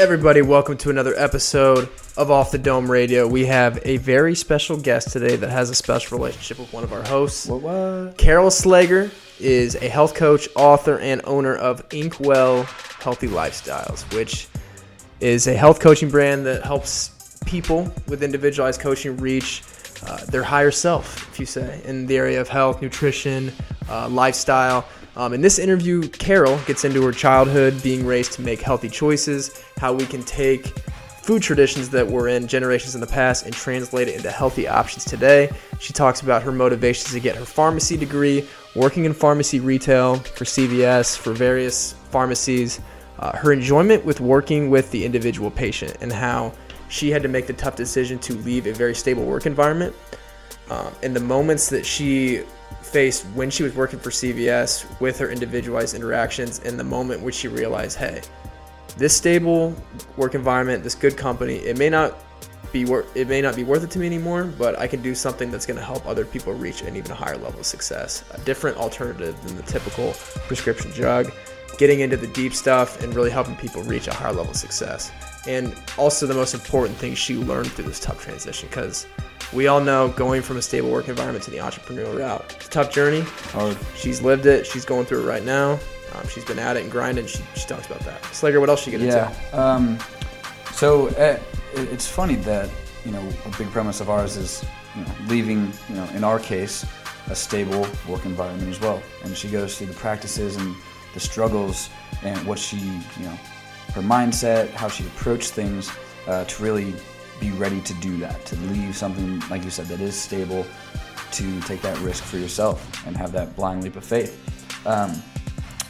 Everybody, welcome to another episode of Off the Dome Radio. We have a very special guest today that has a special relationship with one of our hosts. What? What? Carol Slager is a health coach, author, and owner of Inkwell Healthy Lifestyles, which is a health coaching brand that helps people with individualized coaching reach uh, their higher self, if you say, in the area of health, nutrition, uh, lifestyle. Um, in this interview, Carol gets into her childhood, being raised to make healthy choices, how we can take food traditions that were in generations in the past and translate it into healthy options today. She talks about her motivations to get her pharmacy degree, working in pharmacy retail for CVS, for various pharmacies, uh, her enjoyment with working with the individual patient, and how she had to make the tough decision to leave a very stable work environment. Um, and the moments that she faced when she was working for CVS with her individualized interactions, and the moment which she realized, hey, this stable work environment, this good company, it may not be wor- it may not be worth it to me anymore, but I can do something that's going to help other people reach an even higher level of success. A different alternative than the typical prescription drug, getting into the deep stuff and really helping people reach a higher level of success. And also the most important thing she learned through this tough transition because we all know going from a stable work environment to the entrepreneurial route. It's a tough journey. Hard. She's lived it. She's going through it right now. Um, she's been at it and grinding. She, she talks about that. Slager, what else she get Yeah. into? Um, so uh, it, it's funny that you know a big premise of ours is you know leaving you know in our case a stable work environment as well, and she goes through the practices and the struggles and what she you know her mindset, how she approached things uh, to really be ready to do that, to leave something like you said that is stable, to take that risk for yourself and have that blind leap of faith. Um,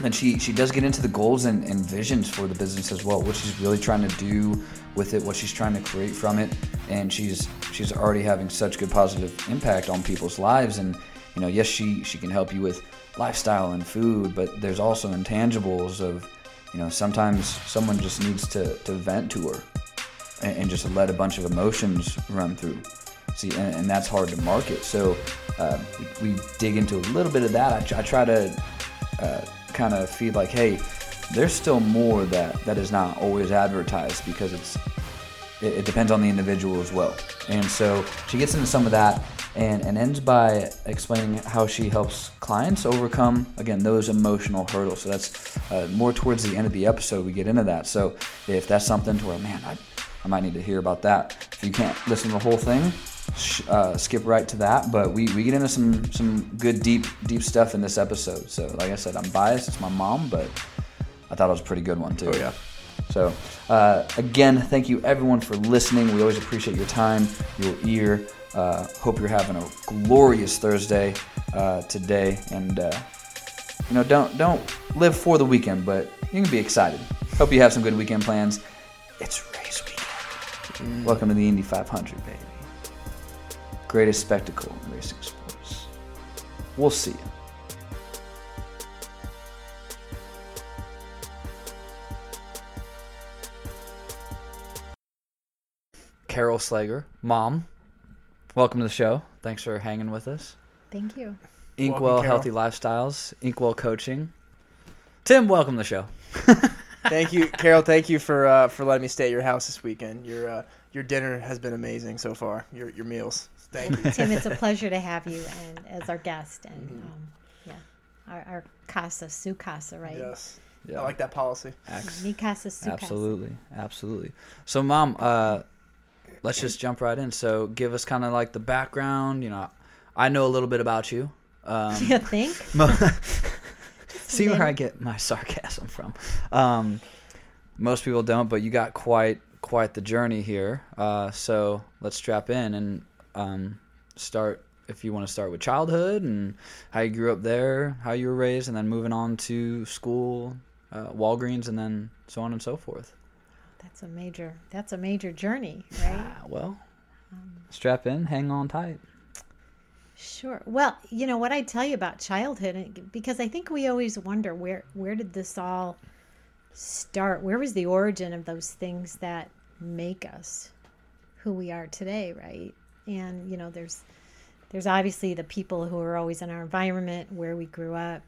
then she she does get into the goals and, and visions for the business as well what she's really trying to do with it what she's trying to create from it. And she's she's already having such good positive impact on people's lives. And you know yes she she can help you with lifestyle and food but there's also intangibles of you know sometimes someone just needs to to vent to her and, and just let a bunch of emotions run through see and, and that's hard to market so uh, we, dig into a little bit of that i, I try to uh, kind of feed like, hey, there's still more that that is not always advertised because it's it, it depends on the individual as well. And so she gets into some of that and, and ends by explaining how she helps clients overcome again those emotional hurdles. So that's uh, more towards the end of the episode we get into that. So if that's something to where man, I, I might need to hear about that. If you can't listen to the whole thing, sh- uh, skip right to that. But we, we get into some some good deep deep stuff in this episode. So like I said, I'm biased. It's my mom, but I thought it was a pretty good one too. Oh, yeah. So uh, again, thank you everyone for listening. We always appreciate your time, your ear. Uh, hope you're having a glorious Thursday uh, today, and uh, you know don't don't live for the weekend, but you can be excited. Hope you have some good weekend plans. It's race weekend. Welcome to the Indy 500, baby. Greatest spectacle in racing sports. We'll see you. Carol Slager, mom. Welcome to the show. Thanks for hanging with us. Thank you. Inkwell Carol. Healthy Lifestyles, Inkwell Coaching. Tim, welcome to the show. Thank you, Carol. Thank you for uh, for letting me stay at your house this weekend. Your uh, your dinner has been amazing so far. Your your meals. Thank you. Tim, it's a pleasure to have you and as our guest and Mm-hmm. um, yeah, our, our casa, su casa, right? yes. Yeah. I like that policy. Ax- Mi casa, su casa. Absolutely, absolutely. So, mom, uh, let's just jump right in. So, give us kind of like the background. You know, I know a little bit about you. Um, You think? see where I get my sarcasm from. Um, most people don't, but you got quite quite the journey here. Uh, so let's strap in and um, start. If you want to start with childhood and how you grew up there, how you were raised, and then moving on to school, uh, Walgreens, and then so on and so forth. That's a major. That's a major journey, right? Ah, well, Um, strap in, hang on tight. Sure. Well, you know what I tell you about childhood, because I think we always wonder where where did this all start? Where was the origin of those things that make us who we are today, right? And you know, there's there's obviously the people who are always in our environment, where we grew up.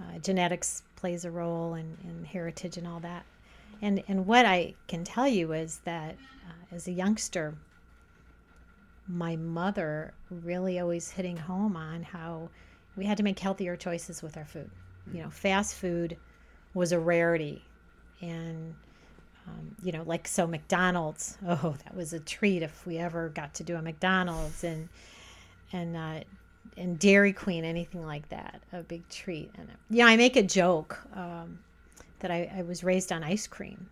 Uh, genetics plays a role, and, and heritage and all that. And and what I can tell you is that uh, as a youngster, my mother really always hitting home on how we had to make healthier choices with our food. You know, fast food was a rarity, and um, you know, like so McDonald's. Oh, that was a treat if we ever got to do a McDonald's and and uh, and Dairy Queen, anything like that, a big treat. And yeah, I make a joke um, that I, I was raised on ice cream,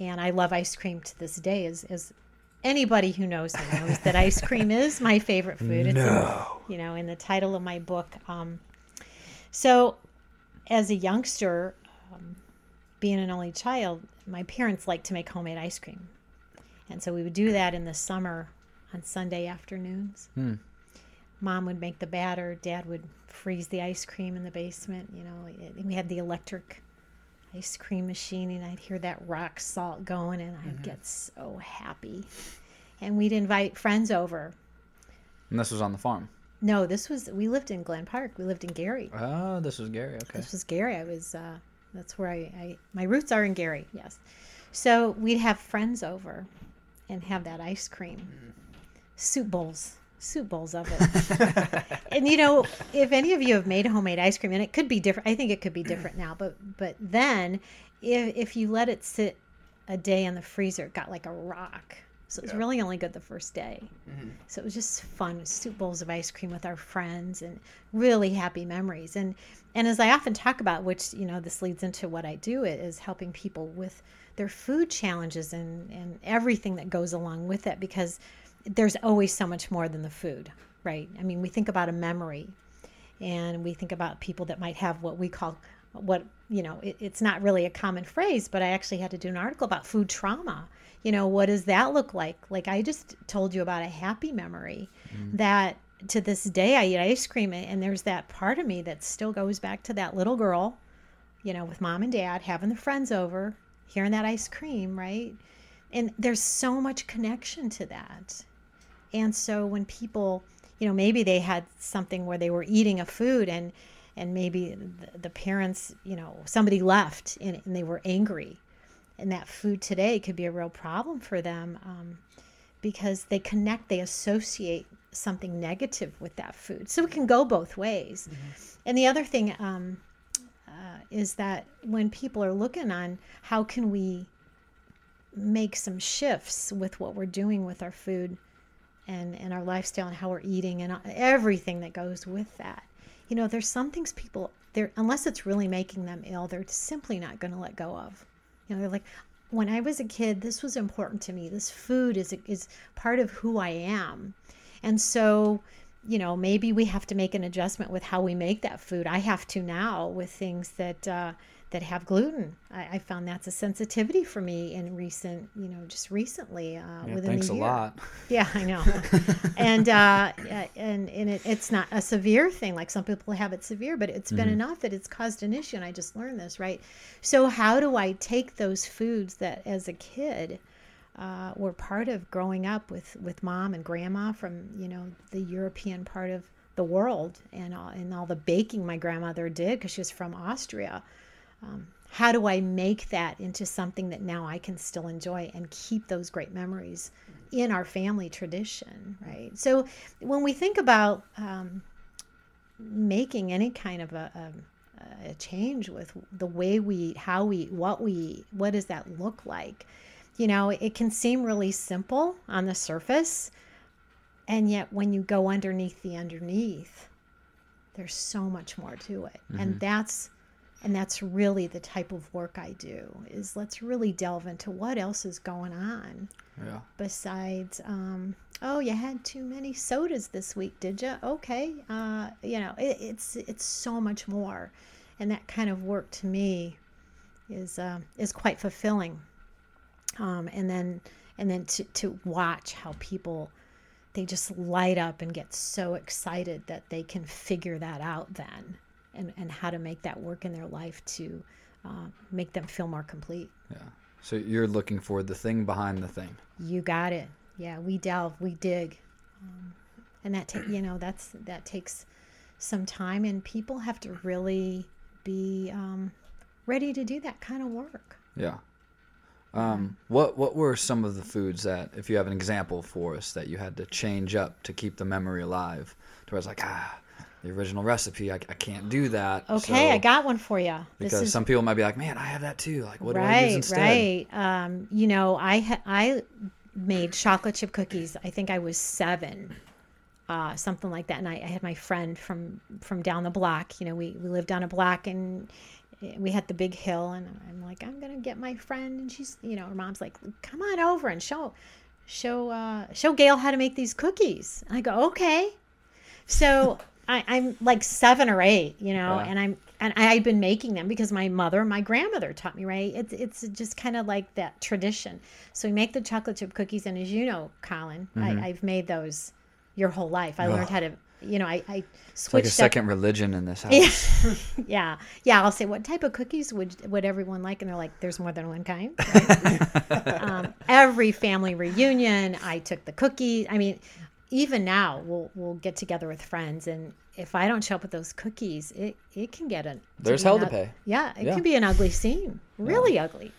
and I love ice cream to this day. As as anybody who knows me knows that ice cream is my favorite food. It's No. in, you know, in the title of my book. Um, so, as a youngster, um, being an only child, my parents liked to make homemade ice cream, and so we would do that in the summer on Sunday afternoons. Hmm. Mom would make the batter. Dad would freeze the ice cream in the basement. You know, it- we had the electric ice cream machine, and I'd hear that rock salt going, and I'd get so happy. And we'd invite friends over. And this was on the farm. No, this was we lived in Glen Park. We lived in Gary. Oh, this was Gary. Okay. This was Gary. I was uh, that's where I, I my roots are in Gary. Yes, so we'd have friends over and have that ice cream, soup bowls, soup bowls of it. and you know, if any of you have made homemade ice cream, and it could be different. I think it could be different now, but but then if if you let it sit a day in the freezer, it got like a rock. So it was Yeah. really only good the first day. Mm-hmm. So it was just fun, soup bowls of ice cream with our friends, and really happy memories. And and as I often talk about, which you know this leads into what I do, is helping people with their food challenges and and everything that goes along with it, because there's always so much more than the food, right? I mean, we think about a memory, and we think about people that might have what we call what you know it, it's not really a common phrase but i actually had to do an article about food trauma. You know what does that look like? Like i just told you about a happy memory mm. that to this day i eat ice cream and there's that part of me that still goes back to that little girl you know with mom and dad having the friends over hearing that ice cream right? And there's so much connection to that and so when people, you know, maybe they had something where they were eating a food and and maybe the, the parents, you know, somebody left and, and they were angry. And that food today could be a real problem for them um, because they connect, they associate something negative with that food. So it can go both ways. And the other thing um, uh, is that when people are looking on how can we make some shifts with what we're doing with our food and, and our lifestyle and how we're eating and everything that goes with that. You know, there's some things people they're unless it's really making them ill, they're simply not going to let go of. You know, they're like, when I was a kid, this was important to me. This food is is part of who I am, and so you know maybe we have to make an adjustment with how we make that food. I have to now with things that. Uh, that have gluten. I, I found that's a sensitivity for me in recent, you know, just recently uh, Yeah, within thanks the a year. lot. Yeah, I know. and uh, and and it, it's not a severe thing like some people have it severe, but it's been enough that it's caused an issue. And I just learned this, right? So how do I take those foods that, as a kid, uh, were part of growing up with with mom and grandma from you know the European part of the world, and all, and all the baking my grandmother did because she was from Austria um, how do I make that into something that now I can still enjoy and keep those great memories in our family tradition, right? So when we think about um, making any kind of a, a, a change with the way we eat, how we eat, what we eat, what does that look like? You know, it can seem really simple on the surface, and yet when you go underneath the underneath, there's so much more to it, and that's and that's really the type of work I do is let's really delve into what else is going on. Yeah. besides um, oh you had too many sodas this week did you okay uh, you know it, it's it's so much more. And that kind of work to me is uh, is quite fulfilling. Um, and then and then to, to watch how people they just light up and get so excited that they can figure that out then and, and how to make that work in their life to uh, make them feel more complete Yeah. So you're looking for the thing behind the thing. you got it. Yeah, we delve, we dig, um, and that ta- you know that's that takes some time, and people have to really be um, ready to do that kind of work. Yeah. Um, what what were some of the foods that, if you have an example for us, that you had to change up to keep the memory alive? To where it's like, ah, the original recipe, I, I can't do that. Okay, so- I got one for you. because some people might be like, man, I have that too. Like, what do I use instead? right. Um, you know, I ha- I made chocolate chip cookies. I think I was seven, uh, something like that. And I, I had my friend from from down the block. You know, we we lived down a block and we had the big hill. And I'm like, I'm gonna get my friend, and she's, you know, her mom's like, come on over and show show uh, show Gail how to make these cookies. And I go, okay. So I, I'm like seven or eight, you know, Yeah. and I'm and I've been making them because my mother, my grandmother taught me. Right? It's it's just kind of like that tradition. So we make the chocolate chip cookies, and as you know, Colin, I, I've made those your whole life. I learned how to, you know, I I It's like a switched up. second religion in this house. Yeah, yeah. I'll say, what type of cookies would would everyone like? And they're like, there's more than one kind. right? um, every family reunion, I took the cookies. I mean, even now, we'll we'll get together with friends, and if I don't show up with those cookies, it it can get an There's be an hell to pay. Yeah, it Yeah. can be an ugly scene, really ugly.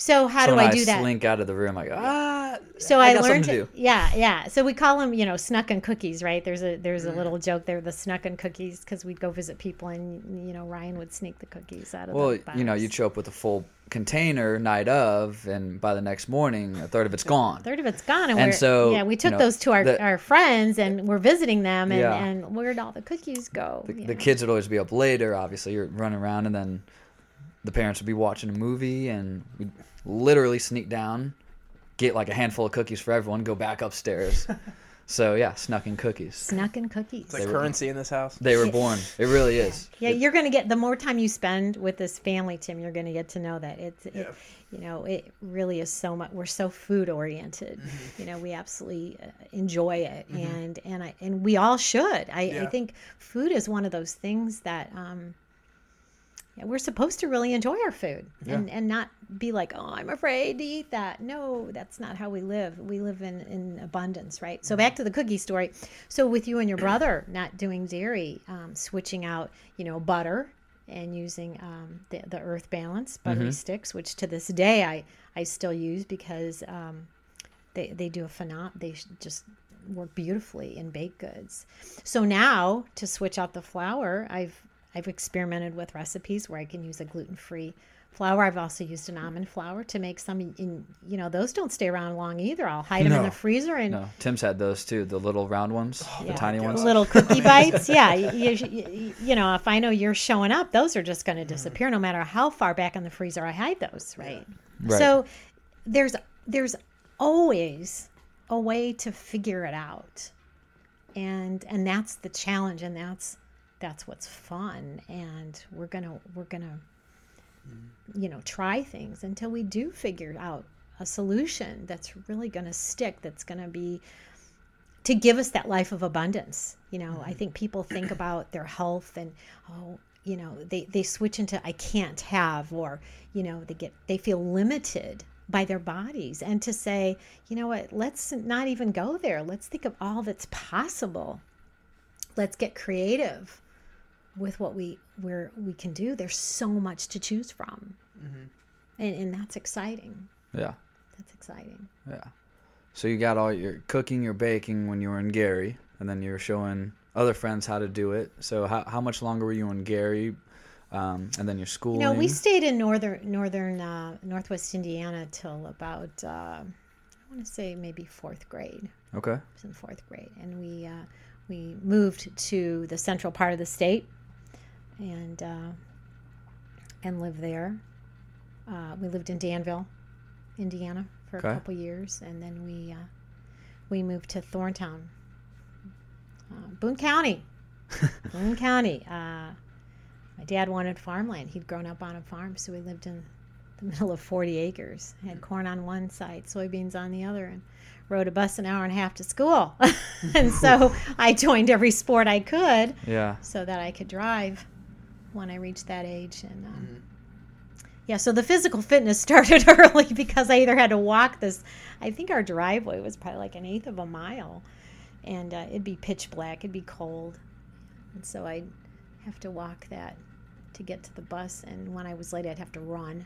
So how so do I do that? slink out of the room, like, ah, So I I, learned to, to do. yeah, yeah. So we call them, you know, snucken cookies, right? There's a there's Mm. a little joke there, the snucken cookies, because we'd go visit people, and you know, Ryan would sneak the cookies out of well, you know, you'd show up with a full container night of, and by the next morning, a third of it's gone. A third of it's gone, and, And so, yeah, we took you know, those to our, the- our friends, and we're visiting them, and, Yeah. and where'd all the cookies go? The, the kids would always be up later. Obviously, you're running around, and then the parents would be watching a movie, and we'd literally sneak down, get like a handful of cookies for everyone, go back upstairs. so yeah, snuck in cookies. snucken cookies. It's like were- currency in this house. They were born. It really is. Yeah, you're going to get the more time you spend with this family, Tim. You're going to get to know that it's, it, Yeah. you know, it really is so much. We're so food oriented. You know, we absolutely uh, enjoy it, and and I and we all should. I, I think food is one of those things that um, yeah, we're supposed to really enjoy our food and and not be like, oh, I'm afraid to eat that. No, that's not how we live. We live in in abundance, right? So back to the cookie story. So with you and your brother not doing dairy, um, switching out, you know, butter and using um, the the Earth Balance buttery sticks, which to this day I I still use because um, they they do a phenom. They just work beautifully in baked goods. So now to switch out the flour, I've I've experimented with recipes where I can use a gluten free flour. I've also used an almond flour to make some. In you know those don't stay around long either. I'll hide them in the freezer and No, Tim's had those too. The little round ones, oh, the Yeah. tiny ones. little cookie bites. Yeah, you, you, you know, if I know you're showing up, those are just going to mm-hmm. disappear no matter how far back in the freezer I hide those, right? Right. So there's there's always a way to figure it out. And and that's the challenge and that's that's what's fun and we're going to we're going to you know, try things until we do figure out a solution that's really going to stick that's going to be to give us that life of abundance. You know, I mm-hmm. think people think about their health and oh, you know, they they switch into I can't have or you know, they get they feel limited by their bodies and to say, you know what, let's not even go there. Let's think of all that's possible. Let's get creative with what we where we can do. There's so much to choose from. And and that's exciting. Yeah, That's exciting. yeah. So you got all your cooking, your baking when you were in Gary, and then you were showing other friends how to do it. So how how much longer were you in Gary, um, and then your school You know, we stayed in northern northern uh, northwest Indiana till about uh, I want to say maybe fourth grade. okay. I was in fourth grade, and we uh, we moved to the central part of the state, and uh, and lived there. Uh, we lived in Danville, Indiana, for Okay. a couple years, and then we uh, we moved to Thorntown, uh, Boone County, Boone County. Uh, my dad wanted farmland. He'd grown up on a farm, so we lived in the middle of 40 acres. Had corn on one side, soybeans on the other, and rode a bus an hour and a half to school. and so I joined every sport I could Yeah. so that I could drive when I reached that age. And um, yeah, so the physical fitness started early because I either had to walk this. I think our driveway was probably like an eighth of a mile, and uh, it'd be pitch black, it'd be cold, and so I'd have to walk that to get to the bus. And when I was late, I'd have to run.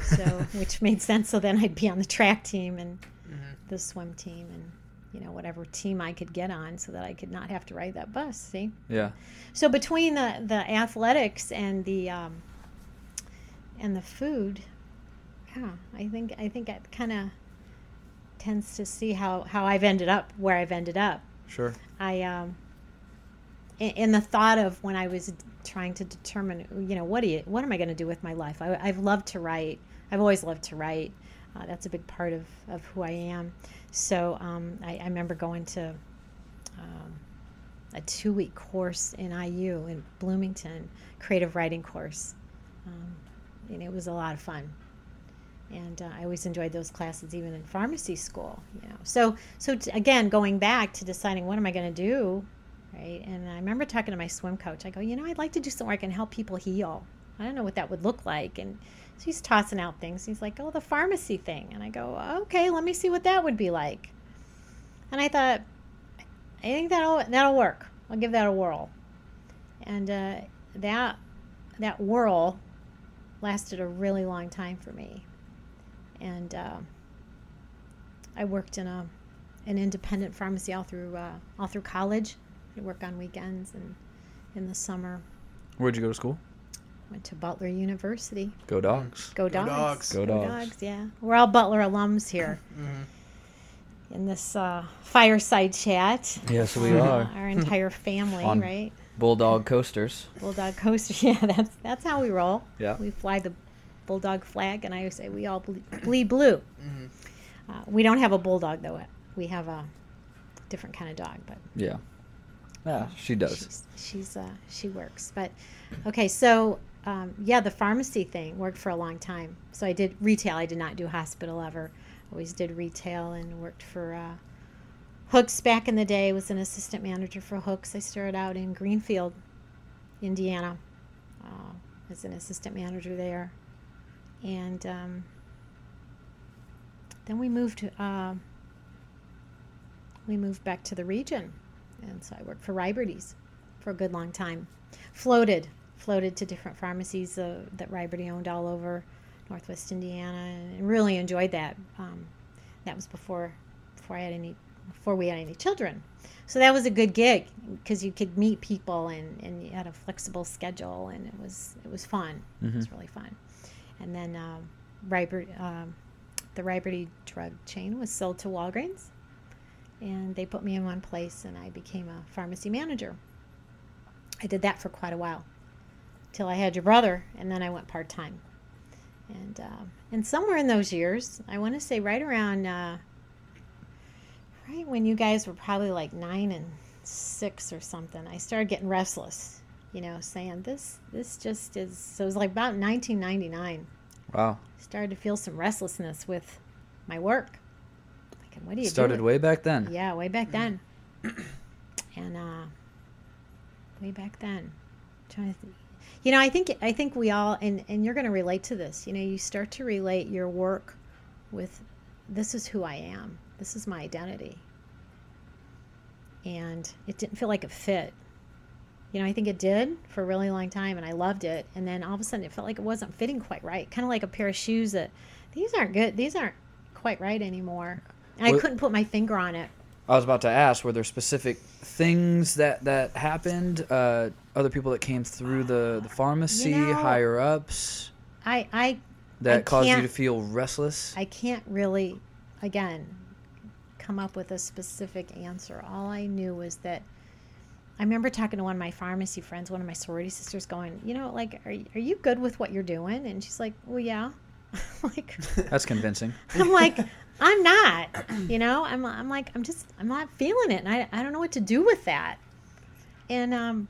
So, which made sense. So then I'd be on the track team and Mm-hmm. the swim team and you know whatever team I could get on, so that I could not have to ride that bus. See. Yeah. So between the the athletics and the um, and the food, yeah, I think I think it kind of tends to see how how I've ended up where I've ended up. Sure. I um, in, in the thought of when I was trying to determine, you know, what do you what am I going to do with my life? I, I've loved to write. I've always loved to write. Uh, that's a big part of, of who I am. So um, I, I remember going to um, a two week course in IU in Bloomington, creative writing course. Um, and it was a lot of fun. And uh, I always enjoyed those classes, even in pharmacy school. You know, so so t- again, going back to deciding what am I going to do, right? And I remember talking to my swim coach. I go, you know, I'd like to do something where I can help people heal. I don't know what that would look like, and so he's tossing out things. He's like, oh, the pharmacy thing, and I go, okay, let me see what that would be like. And I thought, I think that'll that'll work. I'll give that a whirl. And uh, that that whirl lasted a really long time for me. And uh, I worked in a an independent pharmacy all through uh, all through college. I work on weekends and in the summer. Where'd you go to school? Went to Butler University. Go dogs. Go, Go dogs. Dogs. Go Dogs. Yeah, we're all Butler alums here Mhm. in this uh, fireside chat. Yes, we are. Our entire family, On- right? Bulldog coasters. Bulldog coasters. Yeah, that's that's how we roll. Yeah. We fly the bulldog flag, and I always say we all ble- bleed blue. Mhm. Uh, we don't have a bulldog though. We have a different kind of dog, but Yeah. Yeah, she does. she's, she's uh, she works. But okay, so um, yeah, the pharmacy thing worked for a long time. So I did retail. I did not do hospital ever. Always did retail and worked for uh, Hooks back in the day. Was an assistant manager for Hooks. I started out in Greenfield, Indiana, uh, as an assistant manager there, and um, then we moved. Uh, we moved back to the region, and so I worked for Ribordy's for a good long time. Floated, floated to different pharmacies uh, that Ribordy owned all over Northwest Indiana, and really enjoyed that. Um, that was before before I had any before we had any children. So that was a good gig because you could meet people and, and you had a flexible schedule and it was it was fun. It was really fun. And then um, Rybert, um, the Ribordy drug chain was sold to Walgreens, and they put me in one place and I became a pharmacy manager. I did that for quite a while till I had your brother, and then I went part time. And um, and somewhere in those years, I want to say right around uh, right when you guys were probably like nine and six or something, I started getting restless. You know, saying this this just is. So it was like about 1999. Wow. Started to feel some restlessness with my work. Like, what do you Started do? way back then. Yeah, way back then. and uh, way back then, trying to think. You know, I think I think we all, and and you're going to relate to this. You know, you start to relate your work with this is who I am. This is my identity. And it didn't feel like a fit. You know, I think it did for a really long time, and I loved it. And then all of a sudden, it felt like it wasn't fitting quite right. Kind of like a pair of shoes that these aren't good. These aren't quite right anymore. And I couldn't put my finger on it. I was about to ask, were there specific things that that happened? Uh, other people that came through the the pharmacy, You know- higher ups, I I that I caused you to feel restless. I can't really, again, come up with a specific answer. All I knew was that I remember talking to one of my pharmacy friends, one of my sorority sisters, going, you know, like, are, are you good with what you're doing? And she's like, well, yeah. like, That's convincing. I'm like, I'm not, you know, I'm, I'm like, I'm just, I'm not feeling it. And I, I don't know what to do with that. And, um,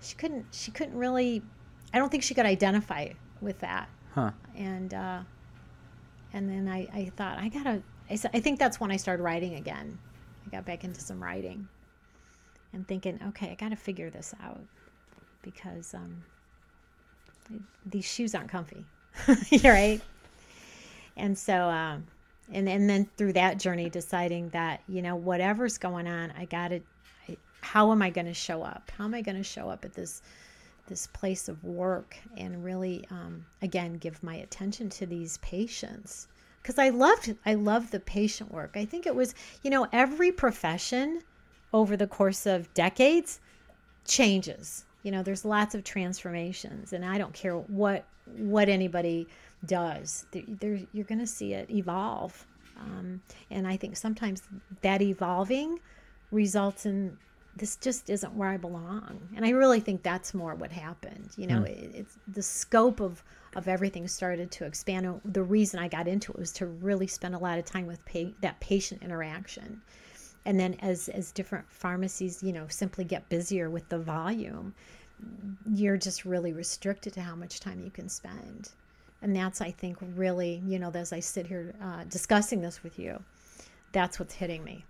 she couldn't, she couldn't really, I don't think she could identify with that Huh. and uh, and then I, I thought I gotta I, I think that's when I started writing again I got back into some writing and thinking okay I gotta figure this out because um, these shoes aren't comfy right and so um, and and then through that journey deciding that you know whatever's going on I gotta I, how am I going to show up how am I going to show up at this this place of work and really um, again give my attention to these patients because I loved I loved the patient work. I think it was you know every profession over the course of decades changes. You know, there's lots of transformations, and I don't care what what anybody does. There, you're going to see it evolve, um, and I think sometimes that evolving results in this just isn't where I belong. And I really think that's more what happened. You know, mm. it, it's the scope of of everything started to expand. The reason I got into it was to really spend a lot of time with pa- that patient interaction. And then as as different pharmacies, you know, simply get busier with the volume, you're just really restricted to how much time you can spend. And that's I think really, you know, as I sit here uh, discussing this with you, that's what's hitting me.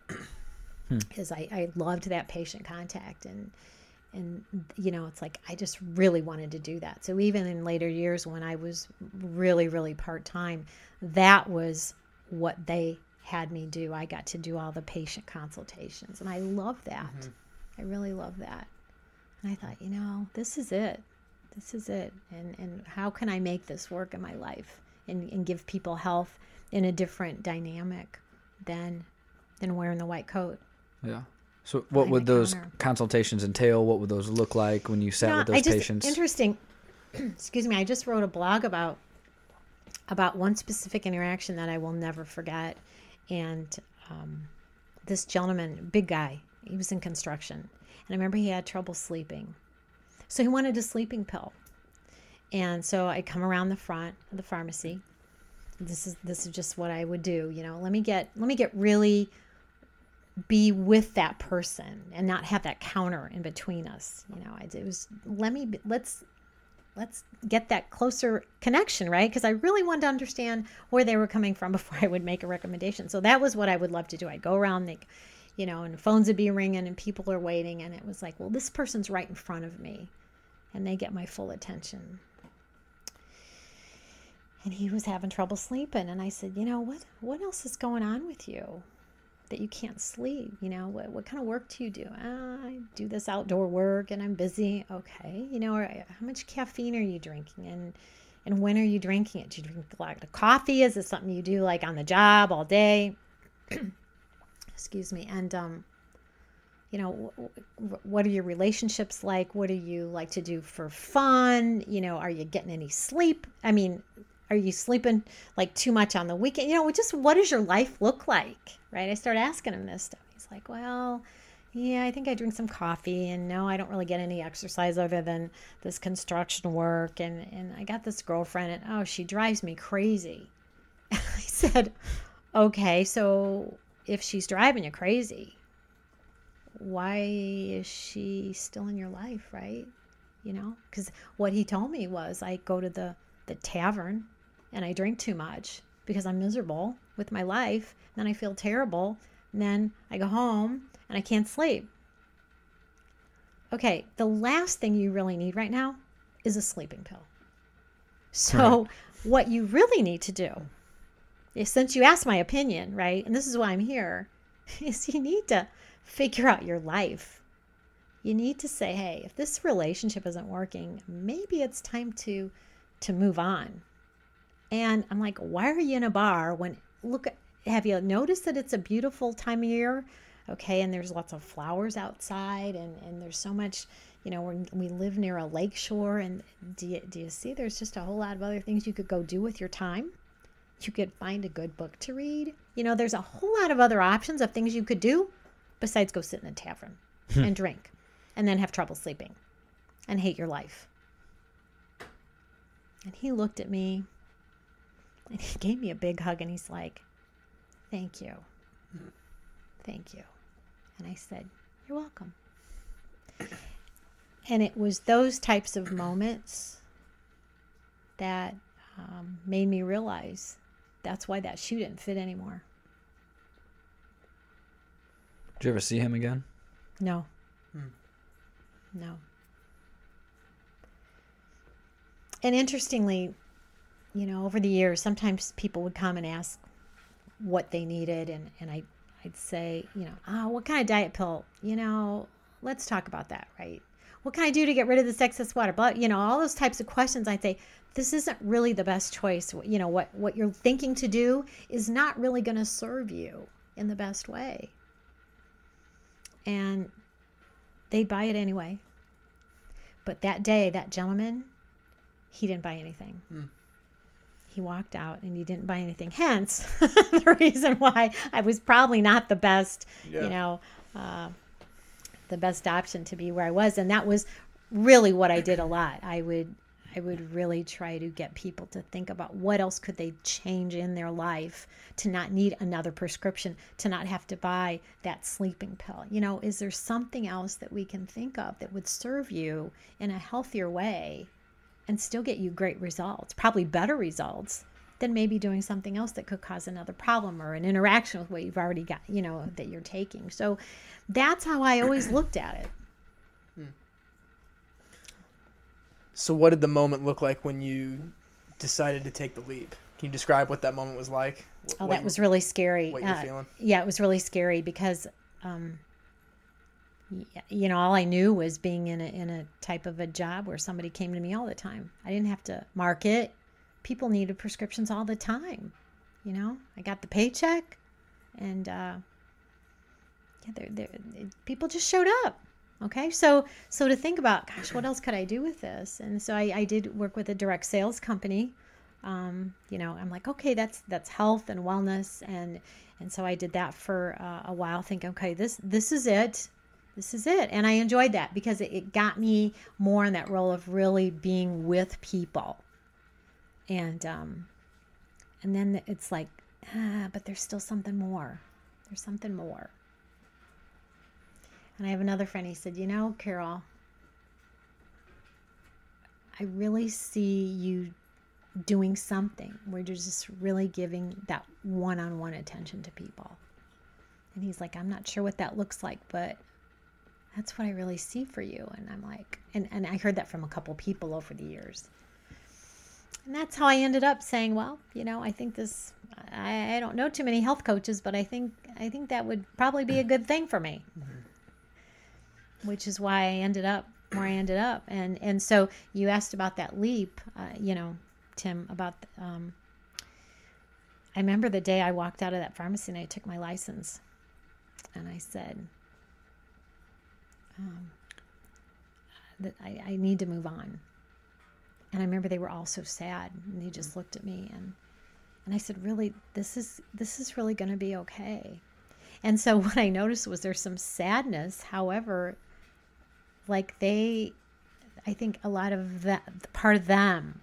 Hmm. is I, I loved that patient contact and and you know it's like i just really wanted to do that. So even in later years when i was really really part-time that was what they had me do. I got to do all the patient consultations. And i love that. Mm-hmm. i really love that. And i thought you know this is it this is it and and how can i make this work in my life and, and give people health in a different dynamic than than wearing the white coat yeah. So, what would those counter. consultations entail? What would those look like when you sat with those just, patients? Interesting. Excuse me. I just wrote a blog about about one specific interaction that I will never forget, and um, this gentleman, big guy, he was in construction, and I remember he had trouble sleeping, so he wanted a sleeping pill, and so I come around the front of the pharmacy. This is this is just what I would do, you know. Let me get let me get really be with that person and not have that counter in between us you know I, it was let me let's let's get that closer connection right because i really wanted to understand where they were coming from before i would make a recommendation so that was what i would love to do i'd go around like you know and phones would be ringing and people are waiting and it was like well this person's right in front of me and they get my full attention and he was having trouble sleeping and i said you know what what else is going on with you that you can't sleep. You know, what, what kind of work do you do? Uh, I do this outdoor work and I'm busy. Okay. You know, how much caffeine are you drinking? And, and when are you drinking it? Do you drink a lot of coffee? Is this something you do like on the job all day? Excuse me. And, um, you know, what are your relationships like? What do you like to do for fun? You know, are you getting any sleep? I mean, are you sleeping like too much on the weekend? You know, just what does your life look like? Right? I start asking him this stuff. He's like, well, yeah, I think I drink some coffee and no, I don't really get any exercise other than this construction work. And, and I got this girlfriend and oh, she drives me crazy. I said, okay, so if she's driving you crazy, why is she still in your life, right? You know, because what he told me was I go to the, the tavern and I drink too much because I'm miserable with my life. Then I feel terrible. And then I go home and I can't sleep. Okay, the last thing you really need right now is a sleeping pill. So, right. what you really need to do since you asked my opinion, right, and this is why I'm here, is you need to figure out your life. You need to say, hey, if this relationship isn't working, maybe it's time to to move on. And I'm like, why are you in a bar when look have you noticed that it's a beautiful time of year? Okay, and there's lots of flowers outside and, and there's so much, you know, we we live near a lake shore and do you, do you see there's just a whole lot of other things you could go do with your time? You could find a good book to read. You know, there's a whole lot of other options of things you could do besides go sit in a tavern hmm. and drink and then have trouble sleeping and hate your life. And he looked at me and he gave me a big hug and he's like, Thank you. Thank you. And I said, You're welcome. And it was those types of moments that um, made me realize that's why that shoe didn't fit anymore. Did you ever see him again? No. Hmm. No. And interestingly, you know, over the years, sometimes people would come and ask what they needed, and, and I, I'd say, you know, oh, what kind of diet pill? You know, let's talk about that, right? What can I do to get rid of this excess water? But you know, all those types of questions. I'd say this isn't really the best choice. You know, what what you're thinking to do is not really going to serve you in the best way. And they'd buy it anyway. But that day, that gentleman, he didn't buy anything. Mm. He walked out and he didn't buy anything. Hence, the reason why I was probably not the best, yeah. you know, uh, the best option to be where I was. And that was really what I did a lot. I would I would really try to get people to think about what else could they change in their life to not need another prescription, to not have to buy that sleeping pill. You know, is there something else that we can think of that would serve you in a healthier way and still get you great results, probably better results than maybe doing something else that could cause another problem or an interaction with what you've already got, you know, that you're taking. So that's how I always looked at it. So, what did the moment look like when you decided to take the leap? Can you describe what that moment was like? What, oh, that was really scary. What you're uh, feeling? Yeah, it was really scary because, um, you know, all I knew was being in a in a type of a job where somebody came to me all the time. I didn't have to market. People needed prescriptions all the time. You know, I got the paycheck, and uh, yeah, they're, they're, people just showed up. Okay, so so to think about, gosh, what else could I do with this? And so I, I did work with a direct sales company. Um, you know, I'm like, okay, that's that's health and wellness, and and so I did that for uh, a while, thinking, okay, this this is it, this is it, and I enjoyed that because it, it got me more in that role of really being with people, and um, and then it's like, ah, but there's still something more. There's something more. And I have another friend, he said, You know, Carol, I really see you doing something where you're just really giving that one on one attention to people. And he's like, I'm not sure what that looks like, but that's what I really see for you. And I'm like, and, and I heard that from a couple people over the years. And that's how I ended up saying, well, you know, I think this, I, I don't know too many health coaches, but I think, I think that would probably be a good thing for me. Mm-hmm which is why I ended up where I ended up. And and so you asked about that leap, uh, you know, Tim, about. Um, I remember the day I walked out of that pharmacy and I took my license, and I said, um, that I, I need to move on. And I remember they were all so sad, and they just mm. looked at me and and I said, "Really, this is this is really going to be okay." And so what I noticed was there's some sadness. However, like they i think a lot of that part of them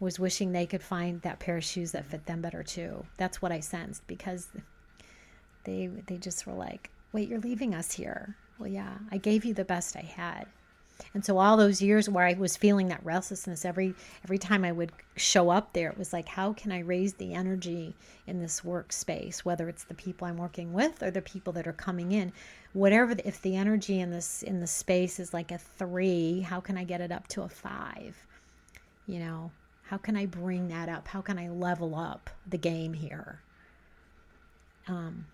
was wishing they could find that pair of shoes that fit them better too that's what i sensed because they they just were like wait you're leaving us here well yeah i gave you the best i had and so all those years where I was feeling that restlessness every every time I would show up there, it was like, how can I raise the energy in this workspace, whether it's the people I'm working with or the people that are coming in, whatever. If the energy in this in the space is like a three, how can I get it up to a five? You know, how can I bring that up? How can I level up the game here? Um,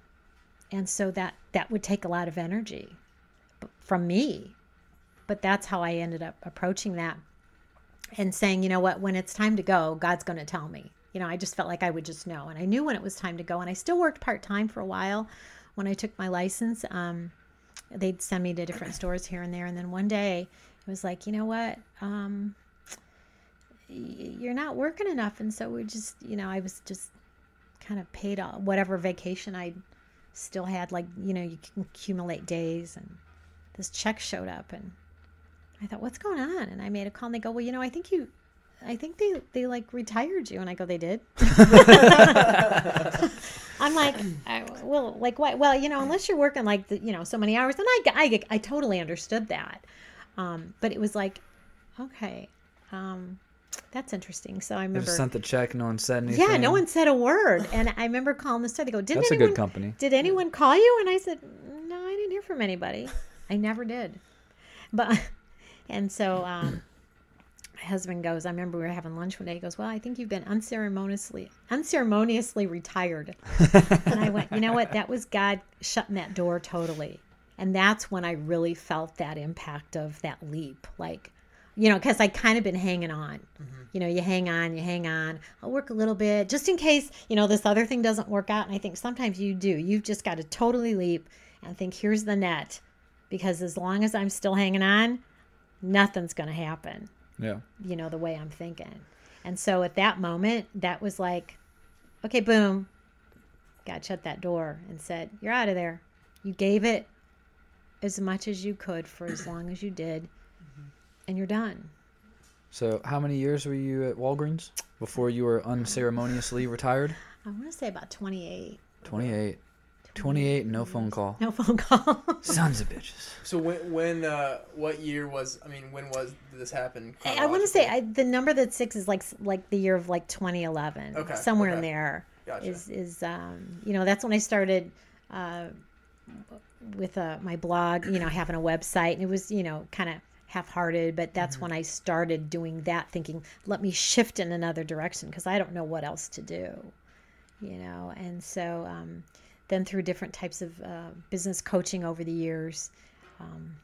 and so that that would take a lot of energy from me but that's how I ended up approaching that and saying, you know what, when it's time to go, God's going to tell me. You know, I just felt like I would just know. And I knew when it was time to go. And I still worked part time for a while when I took my license. Um, they'd send me to different stores here and there. And then one day it was like, you know what? Um, you're not working enough. And so we just, you know, I was just kind of paid all, whatever vacation I still had. Like, you know, you can accumulate days. And this check showed up and I thought, what's going on? And I made a call and they go, well, you know, I think you, I think they, they like retired you. And I go, they did. I'm like, I, well, like what? Well, you know, unless you're working like, the, you know, so many hours. And I, I, I totally understood that. Um, but it was like, okay, um, that's interesting. So I remember they sent the check. No one said anything. Yeah, no one said a word. And I remember calling the store. They go, "Did that's anyone, a good company. Did anyone call you?" And I said, "No, I didn't hear from anybody. I never did." But and so um, my husband goes, I remember we were having lunch one day. He goes, Well, I think you've been unceremoniously unceremoniously retired. and I went, you know what? That was God shutting that door totally. and that's when I really felt that impact of that leap. Like, you know, because I kind of been hanging on. You know, you hang on, you hang on. I'll work a little bit just in case, you know, this other thing doesn't work out. And I think sometimes you do. You've just got to totally leap and think, here's the net. Because as long as I'm still hanging on, nothing's going to happen, Yeah. you know, the way I'm thinking. And so at that moment, that was like, okay, boom. God shut that door and said, You're out of there. You gave it as much as you could for as long as you did, and you're done. So, how many years were you at Walgreens before you were unceremoniously retired? I want to say about 28. 28. 28, no phone call. No phone call. Sons of bitches. So when when uh, what year was? I mean, when was did this happen? I want to say I, the number that's six is like like the year of like 2011, Okay, somewhere in okay. there. Gotcha. Is is um you know that's when I started uh, with uh, my blog, you know, having a website, and it was you know kind of half-hearted, but that's Mm-hmm. when I started doing that, thinking let me shift in another direction because I don't know what else to do, you know, and so um, then through different types of uh, business coaching over the years, um,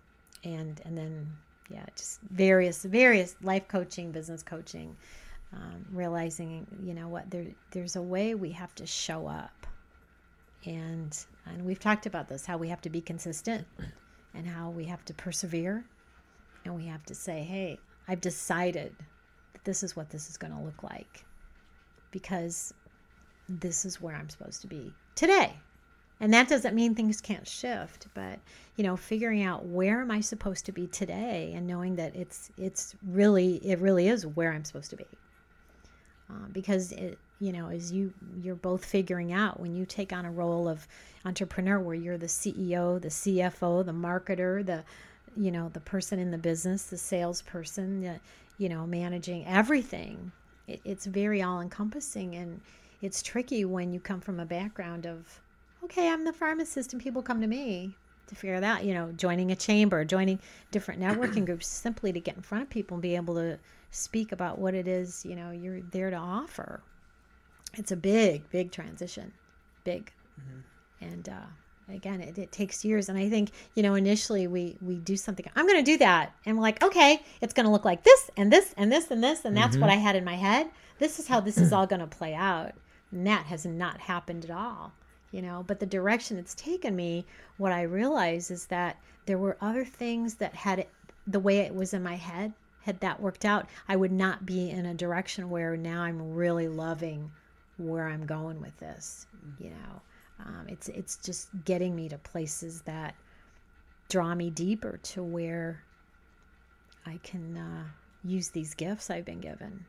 and and then yeah, just various various life coaching, business coaching, um, realizing you know what there there's a way we have to show up, and and we've talked about this how we have to be consistent, and how we have to persevere, and we have to say hey I've decided that this is what this is going to look like, because this is where I'm supposed to be today. And that doesn't mean things can't shift, but you know, figuring out where am I supposed to be today and knowing that it's it's really it really is where I'm supposed to be. Uh, because it you know, as you you're both figuring out when you take on a role of entrepreneur where you're the CEO, the CFO, the marketer, the you know, the person in the business, the salesperson, the, you know, managing everything. It, it's very all encompassing and it's tricky when you come from a background of okay, I'm the pharmacist and people come to me to figure that, you know, joining a chamber, joining different networking groups simply to get in front of people and be able to speak about what it is, you know, you're there to offer. It's a big, big transition. Big. And uh again, it, it takes years and I think, you know, initially we we do something. I'm going to do that. And we're like, okay, it's going to look like this and this and this and this and that's what I had in my head. This is how this is all going to play out. And that has not happened at all you know but the direction it's taken me what i realize is that there were other things that had it the way it was in my head had that worked out. I would not be in a direction where now i'm really loving where i'm going with this you know. Um, it's it's just getting me to places that draw me deeper to where i can uh, use these gifts i've been given.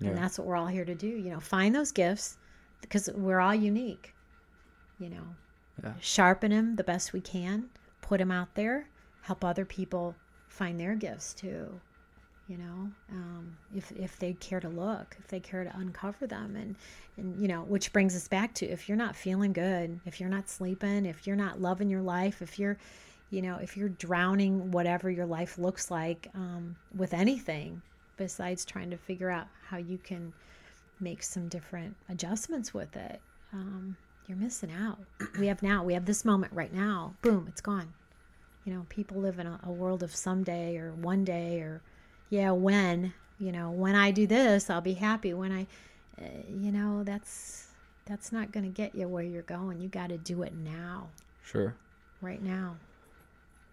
Yeah. and that's what we're all here to do you know find those gifts because we're all unique you know Yeah. sharpen them the best we can put them out there help other people find their gifts too you know um, if, if they care to look if they care to uncover them and and you know which brings us back to if you're not feeling good if you're not sleeping if you're not loving your life if you're you know if you're drowning whatever your life looks like um, with anything besides trying to figure out how you can make some different adjustments with it um, you're missing out. We have now we have this moment right now. Boom it's gone. You know people live in a, a world of someday or one day or yeah when you know when i do this i'll be happy. When i uh, you know that's that's not going to get you where you're going. You got to do it now. Sure. right now.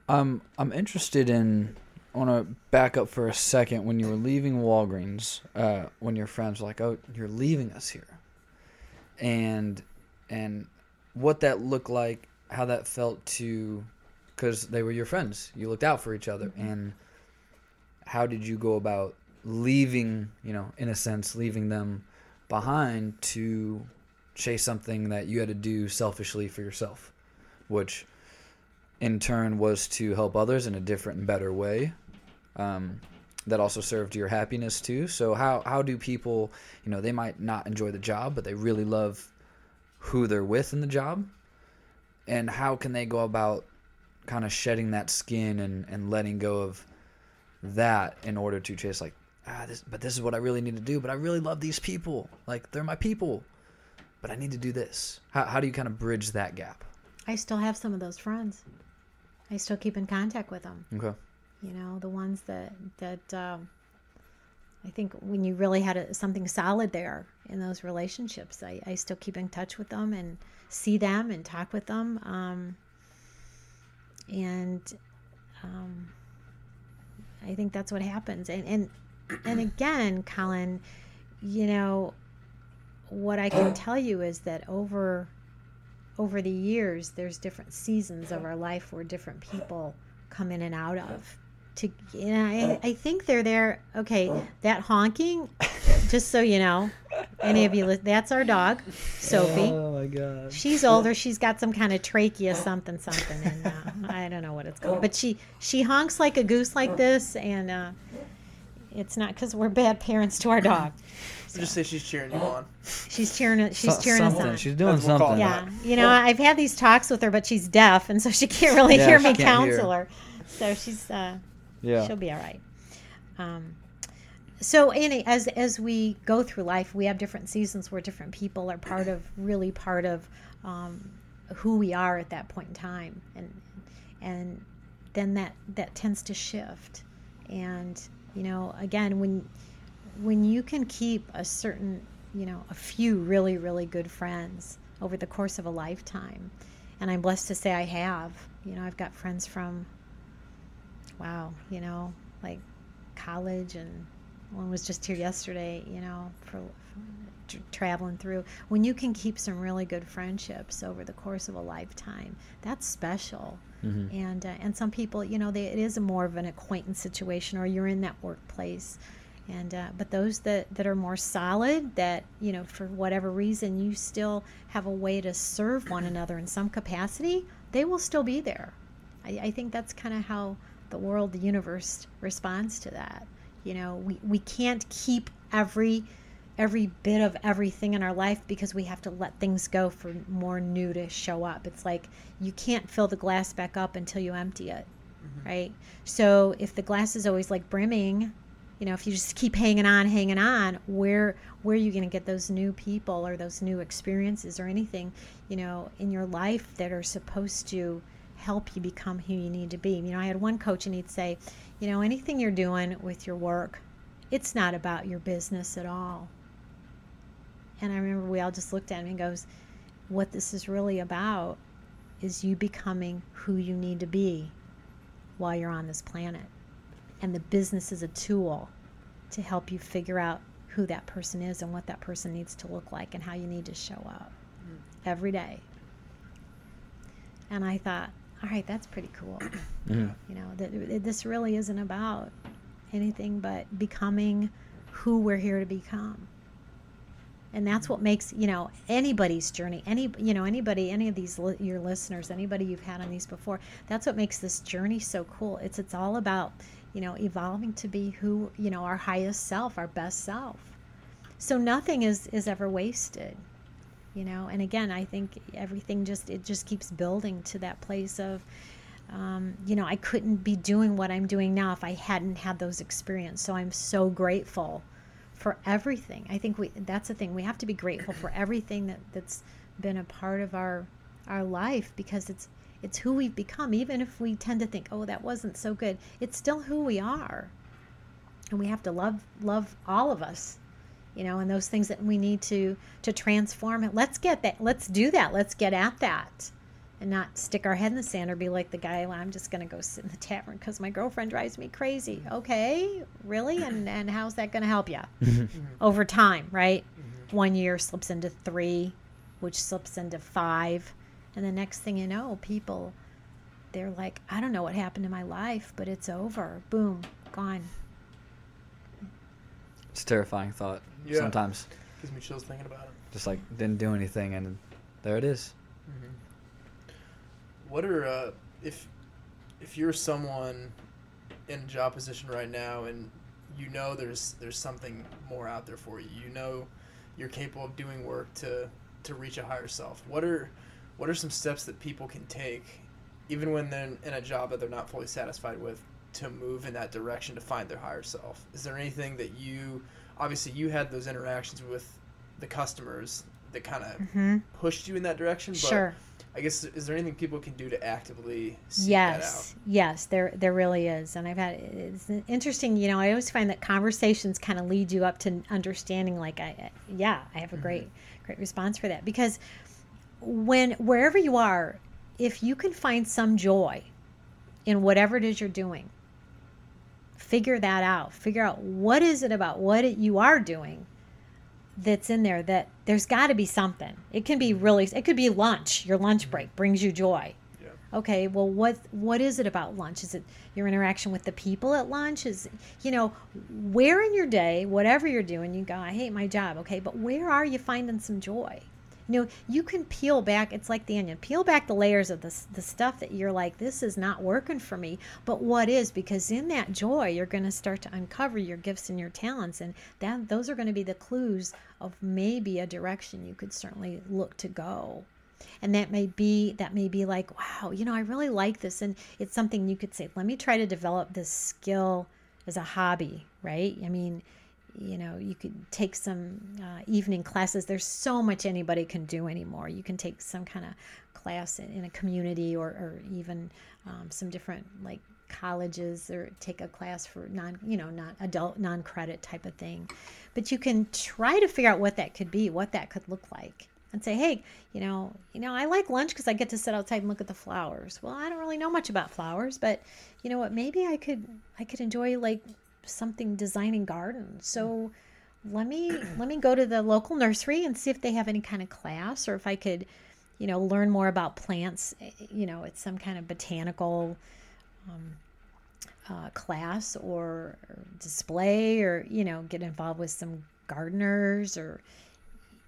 Um, I'm interested in. I want to back up for a second. When you were leaving Walgreens, uh, when your friends were like, "Oh, you're leaving us here," and and what that looked like, how that felt to, because they were your friends. You looked out for each other, and how did you go about leaving? You know, in a sense, leaving them behind to chase something that you had to do selfishly for yourself, which in turn was to help others in a different and better way um, that also served your happiness too so how, how do people you know they might not enjoy the job but they really love who they're with in the job and how can they go about kind of shedding that skin and, and letting go of that in order to chase like ah this but this is what i really need to do but i really love these people like they're my people but i need to do this how, how do you kind of bridge that gap i still have some of those friends I still keep in contact with them. Okay. You know, the ones that that um, I think when you really had a, something solid there in those relationships, I, I still keep in touch with them and see them and talk with them. Um, and um, I think that's what happens. And and and again, Colin, you know, what I can tell you is that over over the years, there's different seasons of our life where different people come in and out of. To you know, I, I think they're there. Okay, that honking, just so you know, any of you, that's our dog, Sophie. Oh my god. She's older. She's got some kind of trachea, something, something, and uh, I don't know what it's called. But she she honks like a goose like this, and uh, it's not because we're bad parents to our dog. Just say she's cheering you on. She's cheering. She's So- cheering us on. She's doing That's we'll something. it. Yeah, you know, I've had these talks with her, but she's deaf, and so she can't really Yeah, hear me can't hear. counsel her. So she's uh, Yeah. she'll be all right. Um, so any as as we go through life, we have different seasons where different people are part of, really part of um, who we are at that point in time, and and then that that tends to shift. And you know, again, when when you can keep a certain, you know, a few really really good friends over the course of a lifetime, and I'm blessed to say I have. You know, I've got friends from wow, you know, like college and one was just here yesterday, you know, for, for traveling through. When you can keep some really good friendships over the course of a lifetime, that's special. Mhm. And uh, and some people, you know, they, it is a more of an acquaintance situation, or you're in that workplace. And uh, but those that that are more solid, that you know, for whatever reason, you still have a way to serve one another in some capacity, they will still be there. I, I think that's kind of how the world, the universe responds to that. You know, we, we can't keep every every bit of everything in our life because we have to let things go for more new to show up. It's like you can't fill the glass back up until you empty it, mm-hmm. right? So if the glass is always like brimming, you know, if you just keep hanging on, hanging on, where where are you going to get those new people or those new experiences or anything, you know, in your life that are supposed to help you become who you need to be? You know, I had one coach and he'd say, you know, anything you're doing with your work, it's not about your business at all. And I remember we all just looked at him and goes, what this is really about is you becoming who you need to be while you're on this planet. And the business is a tool to help you figure out who that person is and what that person needs to look like and how you need to show up mm-hmm. every day. And I thought, all right, that's pretty cool. Mhm. You know, that this really isn't about anything but becoming who we're here to become. And that's what makes, you know, anybody's journey, any, you know, anybody, any of these, li- your listeners, anybody you've had on these before, that's what makes this journey so cool. It's, it's all about, you know, evolving to be who, you know, our highest self, our best self. So nothing is, is ever wasted you know? And again i think everything just it just keeps building to that place of um, you know i couldn't be doing what i'm doing now if i hadn't had those experiences so i'm so grateful for everything. I think we that's the thing. We have to be grateful for everything that that's been a part of our our life because it's it's who we've become. Even if we tend to think oh that wasn't so good it's still who we are. And we have to love love all of us you know and those things that we need to to transform it. Let's get that let's do that. Let's get at that. And not stick our head in the sand or be like the guy well, i'm just going to go sit in the tavern because my girlfriend drives me crazy. Okay really? And and how's that going to help you mm-hmm. mm-hmm. over time right? Mm-hmm. One year slips into three which slips into five. And the next thing you know people they're like i don't know what happened to my life but it's over. Boom gone It's a terrifying thought. Yeah. Sometimes, Gives me chills thinking about it. just like didn't do anything, and there it is. What are uh, if if you're someone in a job position right now and you know there's there's something more out there for you. You know you're capable of doing work to to reach a higher self. What are what are some steps that people can take even when they're in a job that they're not fully satisfied with to move in that direction to find their higher self? Is there anything that you obviously you had those interactions with the customers that kind of hmm pushed you in that direction, but sure I guess is there anything people can do to actively seek that out? Yes, yes, there there really is, and I've had it's interesting. You know, I always find that conversations kind of lead you up to understanding. Like, I yeah, I have a great great response for that because when wherever you are, if you can find some joy in whatever it is you're doing, figure that out. Figure out what is it about what it, you are doing that's in there that there's got to be something. It can be really it could be lunch. Your lunch mm-hmm. break brings you joy. Yeah. Okay, well what what is it about lunch? Is it your interaction with the people at lunch? Is you know, where in your day, whatever you're doing, you go, I hate my job, okay, but where are you finding some joy? You know, you can peel back, it's like the onion, peel back the layers of the, the stuff that you're like, this is not working for me. But what is? Because in that joy, you're going to start to uncover your gifts and your talents. And that those are going to be the clues of maybe a direction you could certainly look to go and that may be that may be like wow you know i really like this and it's something you could say let me try to develop this skill as a hobby right i mean you know you could take some uh, evening classes. There's so much anybody can do anymore. You can take some kind of class in, in a community or, or even um, some different like colleges or take a class for non you know not adult non-credit type of thing. But you can try to figure out what that could be what that could look like and say hey you know you know i like lunch because i get to sit outside and look at the flowers. Well i don't really know much about flowers but you know what maybe i could i could enjoy like something designing gardens so let me let me go to the local nursery and see if they have any kind of class or if i could you know learn more about plants you know it's some kind of botanical um, uh, class or, or display or you know get involved with some gardeners or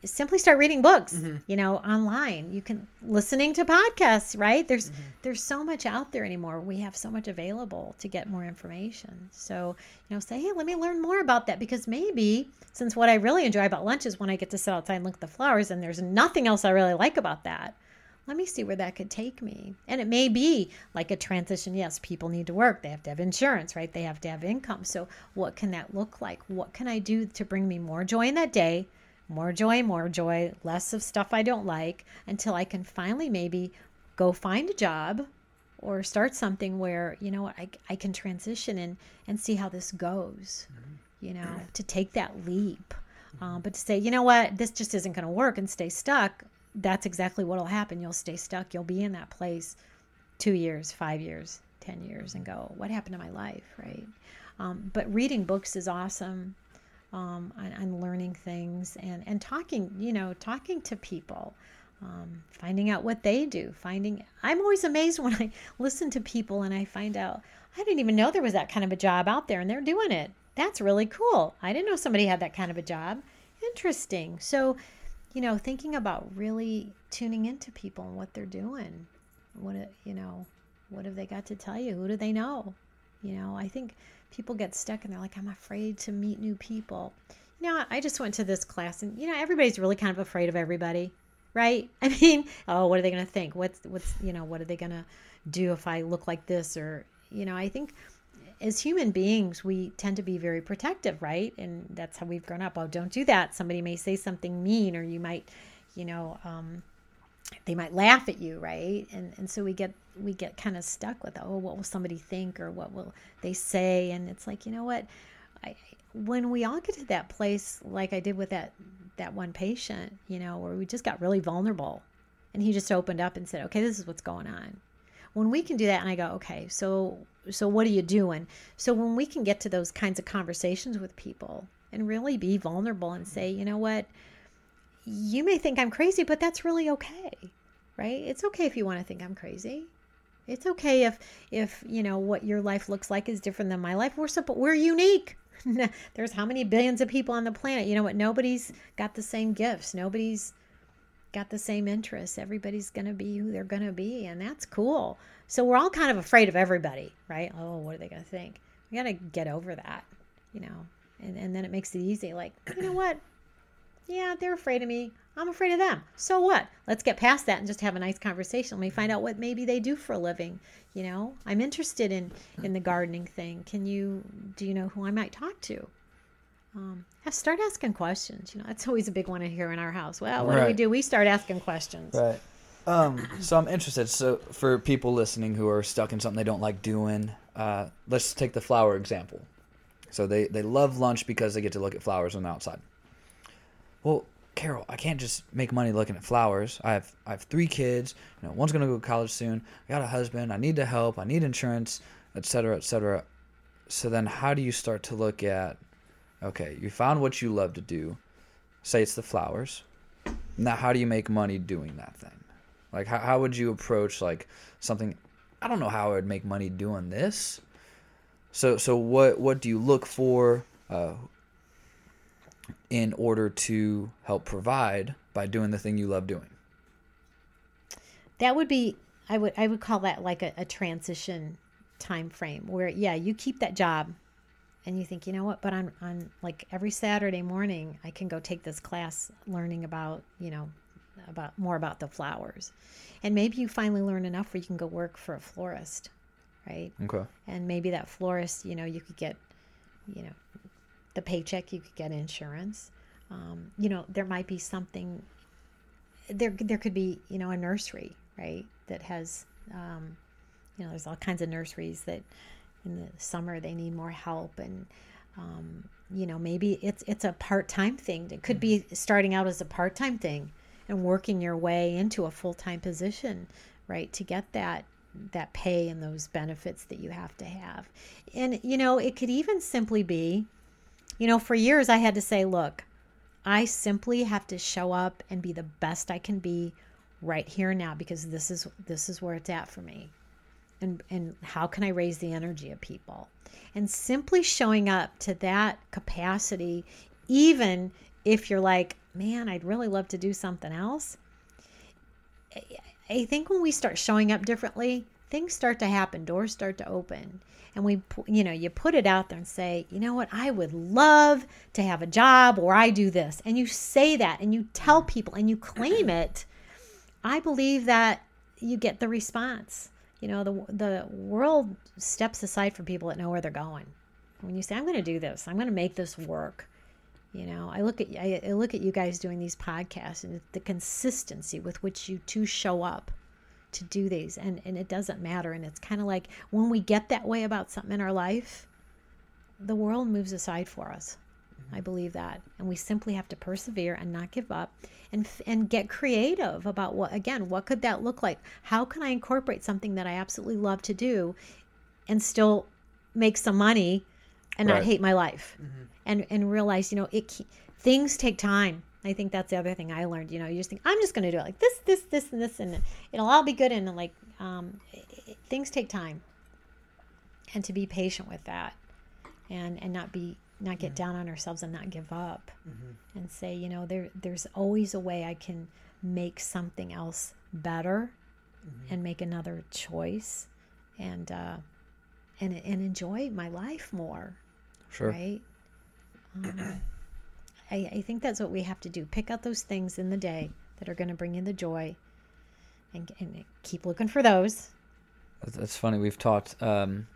simply start reading books Mm-hmm. you know online you can listening to podcasts right there's Mm-hmm. there's so much out there anymore we have so much available to get more information so you know say hey let me learn more about that because maybe since what i really enjoy about lunch is when i get to sit outside and look at the flowers and there's nothing else i really like about that let me see where that could take me. And it may be like a transition. Yes, people need to work. They have to have insurance, right? They have to have income. So, what can that look like? What can I do to bring me more joy in that day? More joy, more joy, less of stuff I don't like until I can finally maybe go find a job or start something where, you know what, I, I can transition and, and see how this goes, you know, to take that leap. Um, but to say, you know what, this just isn't going to work and stay stuck, that's exactly what will happen. You'll stay stuck. You'll be in that place two years, five years, 10 years, and go, what happened to my life, right? Um, but reading books is awesome. Um, and learning things and, and talking, you know, talking to people, um, finding out what they do. Finding, I'm always amazed when I listen to people and I find out I didn't even know there was that kind of a job out there and they're doing it. That's really cool. I didn't know somebody had that kind of a job. Interesting. So, you know, thinking about really tuning into people and what they're doing. What, you know, what have they got to tell you? Who do they know? You know, I think people get stuck and they're like, I'm afraid to meet new people. You know, I just went to this class and, you know, everybody's really kind of afraid of everybody, right? I mean, oh, what are they to think? What's, what's, you know, what are they to do if I look like this? Or, you know, I think as human beings, we tend to be very protective, right? And that's how we've grown up. Oh, don't do that. Somebody may say something mean, or you might, you know, um, they might laugh at you, right? And and so we get we get kind of stuck with, oh, what will somebody think, or what will they say? And it's like, you know what? I, when we all get to that place, like I did with that that one patient, you know, where we just got really vulnerable, and he just opened up and said, okay, this is what's going on when we can do that and i go okay so so what are you doing so when we can get to those kinds of conversations with people and really be vulnerable and say you know what you may think i'm crazy but that's really okay right it's okay if you want to think i'm crazy it's okay if if you know what your life looks like is different than my life we're so we're unique there's how many billions of people on the planet you know what nobody's got the same gifts nobody's got the same interests. Everybody's going to be who they're going to be, and that's cool. So we're all kind of afraid of everybody, right? Oh, what are they going to think? We got to get over that, you know, and, and then it makes it easy. Like, you know what? Yeah, they're afraid of me. I'm afraid of them. So what? Let's get past that and just have a nice conversation. Let me find out what maybe they do for a living. You know, I'm interested in in the gardening thing. Can you do you know who I might talk to? um, start asking questions. You know, that's always a big one to hear in our house. Well, what do we do? We start asking questions. Right. Um, so I'm interested. So for people listening who are stuck in something they don't like doing, uh, let's take the flower example. So they, they love lunch because they get to look at flowers on the outside. Well, Carol, I can't just make money looking at flowers. I have I have three kids. You know, one's gonna go to college soon. I got a husband. I need to help. I need insurance, etc., etc. So then, how do you start to look at? Okay, you found what you love to do. Say it's the flowers. Now, how do you make money doing that thing? Like, how, how would you approach like something? I don't know how I would make money doing this. So, so what what do you look for uh, in order to help provide by doing the thing you love doing? That would be I would I would call that like a, a transition time frame where yeah you keep that job and you think you know what but on on like every saturday morning i can go take this class learning about you know about more about the flowers and maybe you finally learn enough where you can go work for a florist right Okay. and maybe that florist you know you could get you know the paycheck you could get insurance. Um, you know there might be something there there could be you know a nursery right that has um, you know there's all kinds of nurseries that in the summer they need more help and um, you know maybe it's it's a part-time thing. It could be starting out as a part-time thing and working your way into a full-time position right to get that that pay and those benefits that you have to have. And you know it could even simply be you know for years i had to say look i simply have to show up and be the best i can be right here now because this is this is where it's at for me and and how can I raise the energy of people? And simply showing up to that capacity, even if you're like, man, I'd really love to do something else. I think when we start showing up differently, things start to happen, doors start to open. And we, you know, you put it out there and say, you know what, I would love to have a job or I do this. And you say that and you tell people and you claim it. I believe that you get the response you know the the world steps aside for people that know where they're going when you say i'm going to do this i'm going to make this work you know i look at I, I look at you guys doing these podcasts and the consistency with which you two show up to do these and and it doesn't matter and it's kind of like when we get that way about something in our life the world moves aside for us mm-hmm. I believe that. And we simply have to persevere and not give up and and get creative about what again, what could that look like? How can I incorporate something that I absolutely love to do and still make some money and Right. not hate my life? Mm-hmm. And and realize, you know, it things take time. I think that's the other thing I learned. You know, you just think I'm just going to do it like this, this, this, and this, and it'll all be good. And like, um, i i things take time, and to be patient with that, and and not be not get down on ourselves and not give up, and say, you know, there there's always a way I can make something else better, and make another choice, and uh, and and enjoy my life more Sure. right? Um, I, I think that's what we have to do. Pick out those things in the day that are going to bring you the joy, and, and keep looking for those. That's- funny. We've talked um,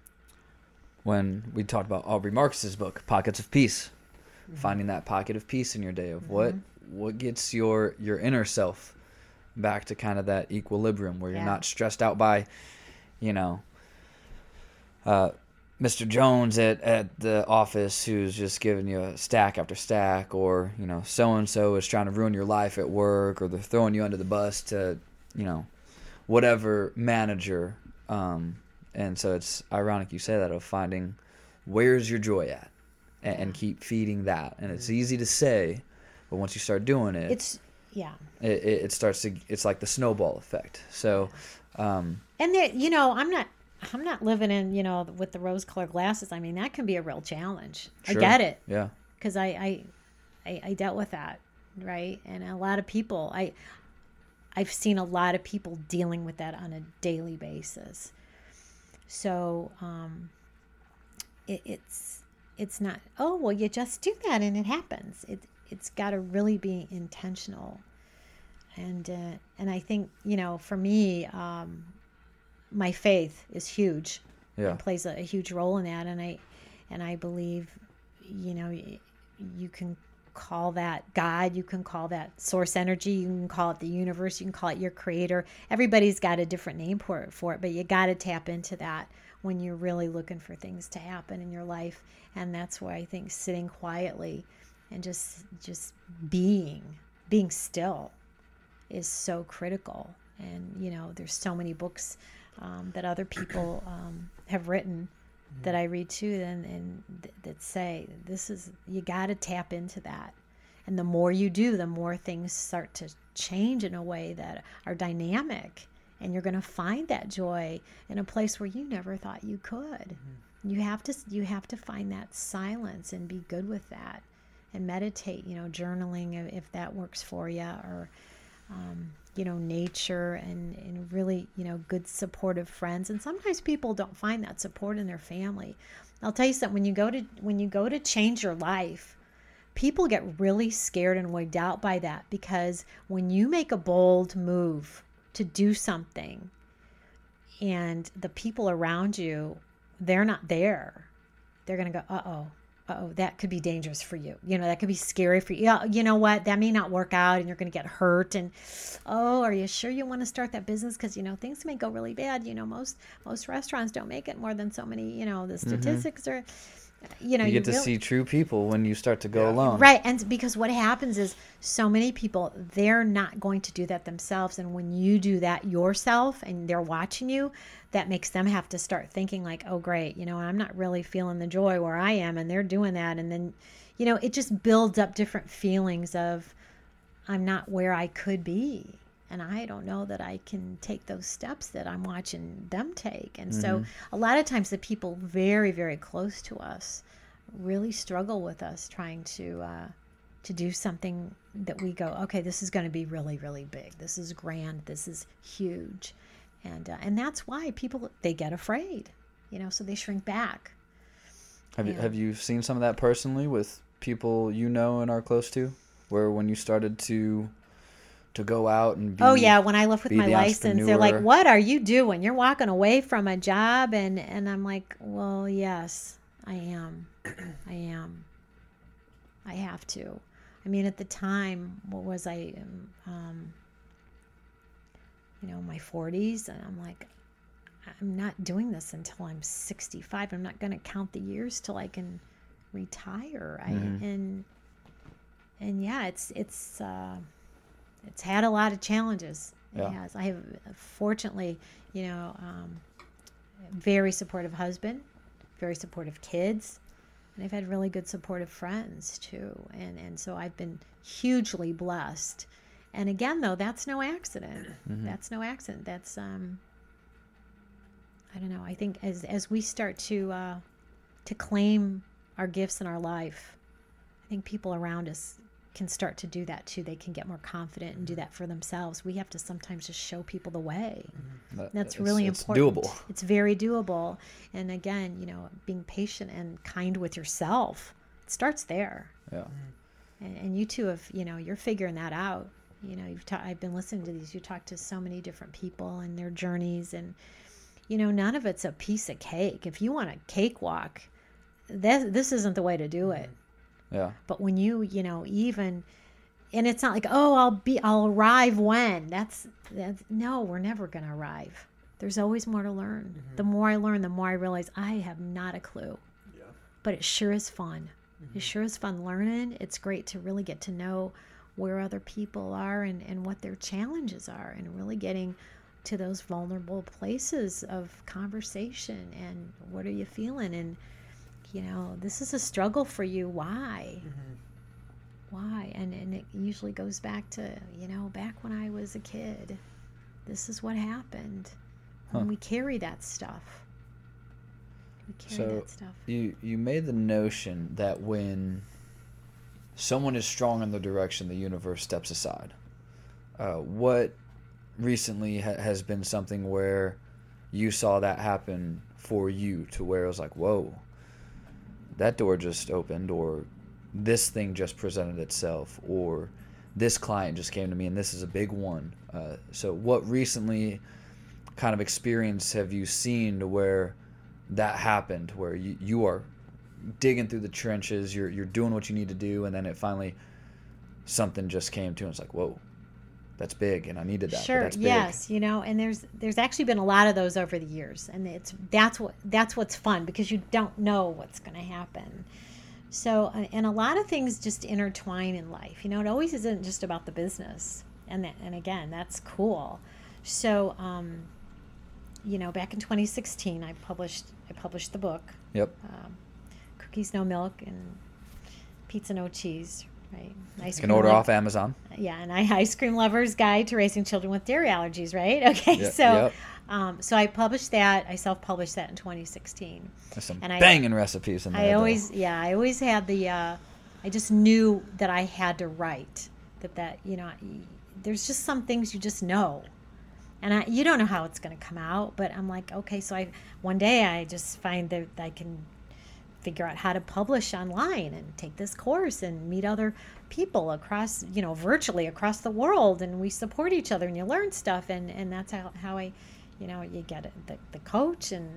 when we talked about Aubrey Marcus's book, Pockets of Peace, finding that pocket of peace in your day of what what gets your your inner self back to kind of that equilibrium where you're Yeah. not stressed out by, you know, uh, Mr. Jones at, at the office who's just giving you a stack after stack, or you know, so and so is trying to ruin your life at work, or they're throwing you under the bus to, you know, whatever manager. Um, and so it's ironic you say that of finding where's your joy at, and, and keep feeding that. And it's easy to say, but once you start doing it, It's yeah, it, it, it starts to. It's like the snowball effect. So, um, and that you know, I'm not. I'm not living in, you know, with the rose-colored glasses. I mean, that can be a real challenge. I get it Yeah. because I, I, I, I dealt with that, right? And a lot of people, I, I've seen a lot of people dealing with that on a daily basis. So, um, it, it's, it's not. Oh well, you just do that and it happens. It, it's got to really be intentional. And uh, and I think you know, for me, um, my faith is huge Yeah. plays a, a huge role in that and i and i believe you know you can call that God, you can call that source energy, you can call it the universe, you can call it your creator. Everybody's got a different name for it, for it but you got to tap into that when you're really looking for things to happen in your life. And that's why I think sitting quietly and just just being, being still is so critical. And you know, there's so many books um, that other people um, have written that I read too, and, and th- that say this is you got to tap into that, and the more you do, the more things start to change in a way that are dynamic, and you're going to find that joy in a place where you never thought you could. Mm-hmm. You have to you have to find that silence and be good with that, and meditate. You know, journaling if that works for you, or um, you know nature and, and really you know good supportive friends. And sometimes people don't find that support in their family. I'll tell you something when you go to when you go to change your life people get really scared and wigged out by that because when you make a bold move to do something and the people around you they're not there they're to go uh-oh oh, that could be dangerous for you. You know, that could be scary for you. Yeah, you know what? That may not work out and you're going to get hurt. And oh, are you sure you want to start that business? Because, you know, things may go really bad. You know, most, most restaurants don't make it more than so many, you know, the mm-hmm. statistics mm-hmm. are you know you get you to really, see true people when you start to go yeah. alone right and because what happens is so many people they're not going to do that themselves and when you do that yourself and they're watching you that makes them have to start thinking like oh great you know i'm not really feeling the joy where i am and they're doing that and then you know it just builds up different feelings of i'm not where i could be and I don't know that I can take those steps that I'm watching them take. And mm-hmm. so a lot of times the people very, very close to us really struggle with us trying to uh, to do something that we go, okay, this is going to be really, really big. This is grand. This is huge, and uh, and that's why people they get afraid, you know, so they shrink back. Have you have you seen some of that personally with people you know and are close to, where when you started to to go out and be, oh yeah when i left with my license they're like what are you doing? You're walking away from a job. And and i'm like well yes i am. I am. I have to. I mean at the time what was i um, you know my 40s and i'm like i'm not doing this until i'm 65 i'm not going to count the years till i can retire. Mm-hmm. I, and and yeah it's it's uh it's had a lot of challenges. Yeah. It has. I have fortunately, you know, um, very supportive husband, very supportive kids, and I've had really good supportive friends too. And and so I've been hugely blessed. And again, though, that's no accident. Mm-hmm. That's no accident. That's um, I don't know. I think as as we start to uh, to claim our gifts in our life, I think people around us can start to do that too. They can get more confident and do that for themselves. We have to sometimes just show people the way. Mm-hmm. That, That's really it's important. Doable. It's very doable. And again, you know, being patient and kind with yourself. It starts there. Yeah. And, and you two have, you know, you're figuring that out. You know, you've ta- I've been listening to these. You talk to so many different people and their journeys, and you know, none of it's a piece of cake. If you want a cakewalk, this this isn't the way to do it. Yeah. But when you, you know, even and it's not like, "Oh, I'll be I'll arrive when." That's that's no, we're never going to arrive. There's always more to learn. Mm-hmm. The more I learn, the more I realize I have not a clue. Yeah. But it sure is fun. Mm-hmm. It sure is fun learning. It's great to really get to know where other people are and, and what their challenges are and really getting to those vulnerable places of conversation and what are you feeling and you know, this is a struggle for you. Why? Mm-hmm. Why? And, and it usually goes back to, you know, back when I was a kid. This is what happened. Huh. And we carry that stuff. We carry so that stuff. You, you made the notion that when someone is strong in the direction, the universe steps aside. Uh, what recently ha- has been something where you saw that happen for you to where it was like, whoa, that door just opened or this thing just presented itself or this client just came to me and this is a big one. Uh, so what recently kind of experience have you seen to where that happened where you, you are digging through the trenches, you're you're doing what you need to do, and then it finally something just came to, and it's like, whoa, that's big, and I needed that. Sure. that's big. Yes. You know, and there's there's actually been a lot of those over the years, and it's that's what that's what's fun because you don't know what's going to happen. So, uh, and a lot of things just intertwine in life. You know, it always isn't just about the business, and that, and again, that's cool. So, um, you know, back in 2016, I published I published the book, Yep. um, Cookies No Milk and Pizza No Cheese. Right. Ice You can order off Amazon. yeah, and I ice cream lovers guide to raising children with dairy allergies, right? Okay, so yep. um, so I published that. I self-published that in 2016. There's some And I- banging recipes in there. I though. always, yeah, I always had the. Uh, I just knew that I had to write. That that you know, there's just some things you just know, and I you don't know how it's going to come out. But I'm like, okay, so I one day I just find that I can figure out how to publish online and take this course and meet other people across you know virtually across the world. And we support each other and you learn stuff. And and that's how, how i you know you get it the, the coach and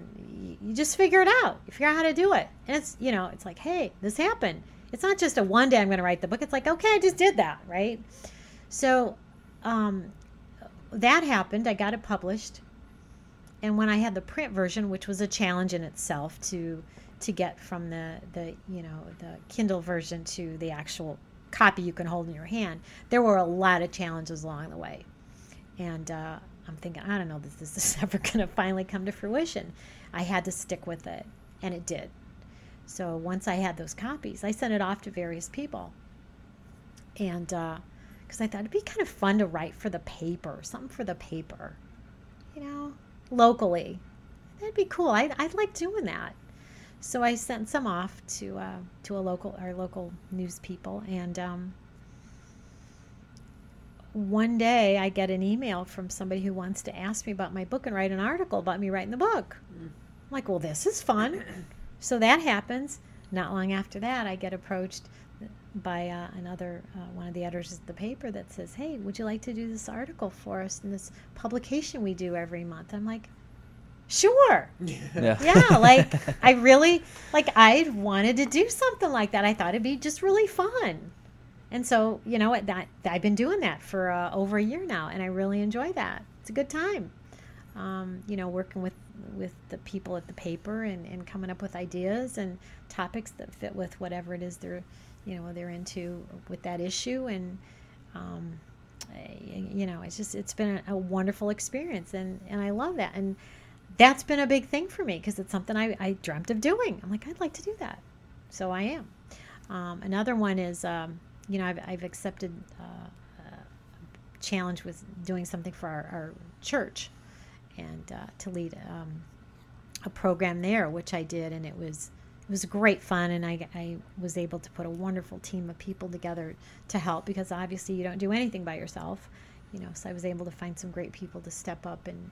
you, you just figure it out. You figure out how to do it. And it's you know it's like hey this happened. It's not just a one day i'm going to write the book. It's like okay i just did that right? So um that happened. I got it published. And when I had the print version, which was a challenge in itself to to get from the the you know the Kindle version to the actual copy you can hold in your hand, there were a lot of challenges along the way, and uh, I'm thinking I don't know that this is ever going to finally come to fruition. I had to stick with it, and it did. So once I had those copies, I sent it off to various people, and because I thought it'd be kind of fun to write for the paper, something for the paper, you know locally. That'd be cool. I, I'd like doing that. So I sent some off to uh, to a local our local news people, and um, one day I get an email from somebody who wants to ask me about my book and write an article about me writing the book. I'm like, well, this is fun. So that happens. Not long after that, I get approached by uh, another uh, one of the editors of the paper that says, "Hey, would you like to do this article for us in this publication we do every month?" I'm like, "Sure." Yeah. Yeah, like I really like I wanted to do something like that. I thought it'd be just really fun. And so, you know, what that I've been doing that for uh, over a year now and I really enjoy that. It's a good time. Um, you know, working with with the people at the paper and, and coming up with ideas and topics that fit with whatever it is they're you know they're into with that issue and um, eh, you know it's just it's been a, a wonderful experience and and I love that and that's been a big thing for me because it's something I, I dreamt of doing. I'm like I'd like to do that. So I am. Um, another one is um, you know I've, I've accepted uh, a challenge with doing something for our, our church and uh, to lead um, a program there which I did and it was it was great fun and I, I was able to put a wonderful team of people together to help because obviously you don't do anything by yourself you know so i was able to find some great people to step up and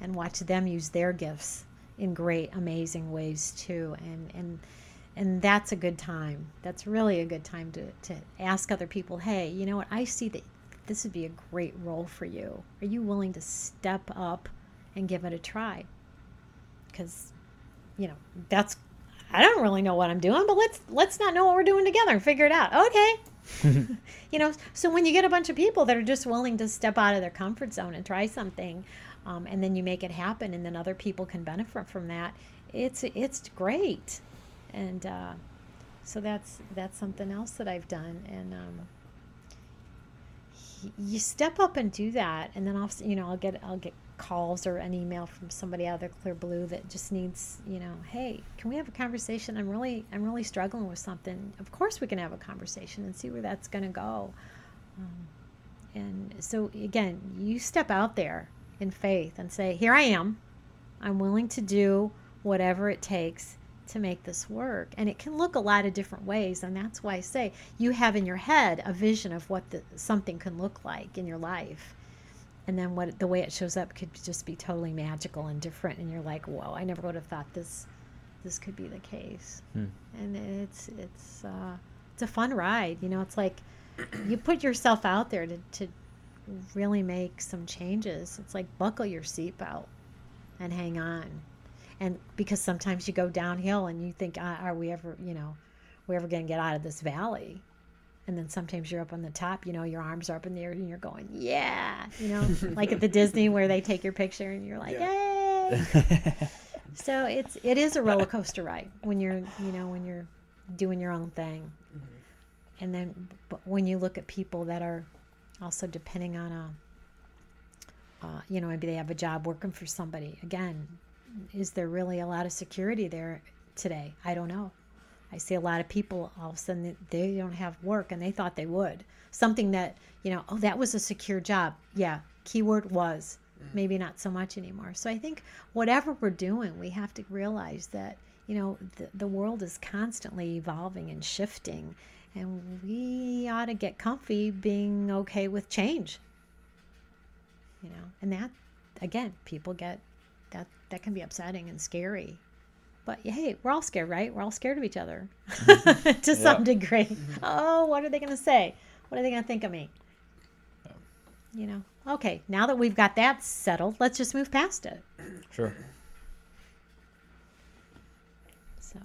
and watch them use their gifts in great amazing ways too. And and and that's a good time. That's really a good time to to ask other people hey you know what? I see that this would be a great role for you. Are you willing to step up and give it a try? Because you know that's I don't really know what I'm doing, but let's let's not know what we're doing together and figure it out. Okay. you know, so when you get a bunch of people that are just willing to step out of their comfort zone and try something, um, and then you make it happen, and then other people can benefit from that, it's it's great, and uh, so that's that's something else that I've done, and um, you step up and do that, and then I'll you know I'll get I'll get calls or an email from somebody out of clear blue that just needs you know hey can we have a conversation? I'm really i'm really struggling with something. Of course we can have a conversation and see where that's going to go. Um, and so again you step out there in faith and say here i am. I'm willing to do whatever it takes to make this work. And it can look a lot of different ways and that's why i say you have in your head a vision of what the, something can look like in your life. And then what the way it shows up could just be totally magical and different and you're like whoa i never would have thought this this could be the case. Hmm. and it's it's uh, it's a fun ride you know it's like you put yourself out there to, to really make some changes it's like buckle your seatbelt and hang on and because sometimes you go downhill and you think, "Ah, are we ever, you know, we ever going to get out of this valley? And then sometimes you're up on the top, you know, your arms are up in the air and you're going, yeah, you know, like at the Disney where they take your picture and you're like, yay. so it's it is a roller coaster ride when you're, you know, when you're doing your own thing. And then but when you look at people that are also depending on a uh, you know, maybe they have a job working for somebody. Again, is there really a lot of security there today? I don't know. I see a lot of people all of a sudden they don't have work and they thought they would. Something that, you know, oh, that was a secure job. Yeah, keyword was. Maybe not so much anymore. So I think whatever we're doing, we have to realize that, you know, the, the world is constantly evolving and shifting. And we ought to get comfy being okay with change. You know, and that, again, people get that, that can be upsetting and scary but hey, we're all scared, right? We're all scared of each other mm-hmm. to some degree. Mm-hmm. Oh, what are they going to say? What are they going to think of me? You know, okay, now that we've got that settled, let's just move past it. Sure. So,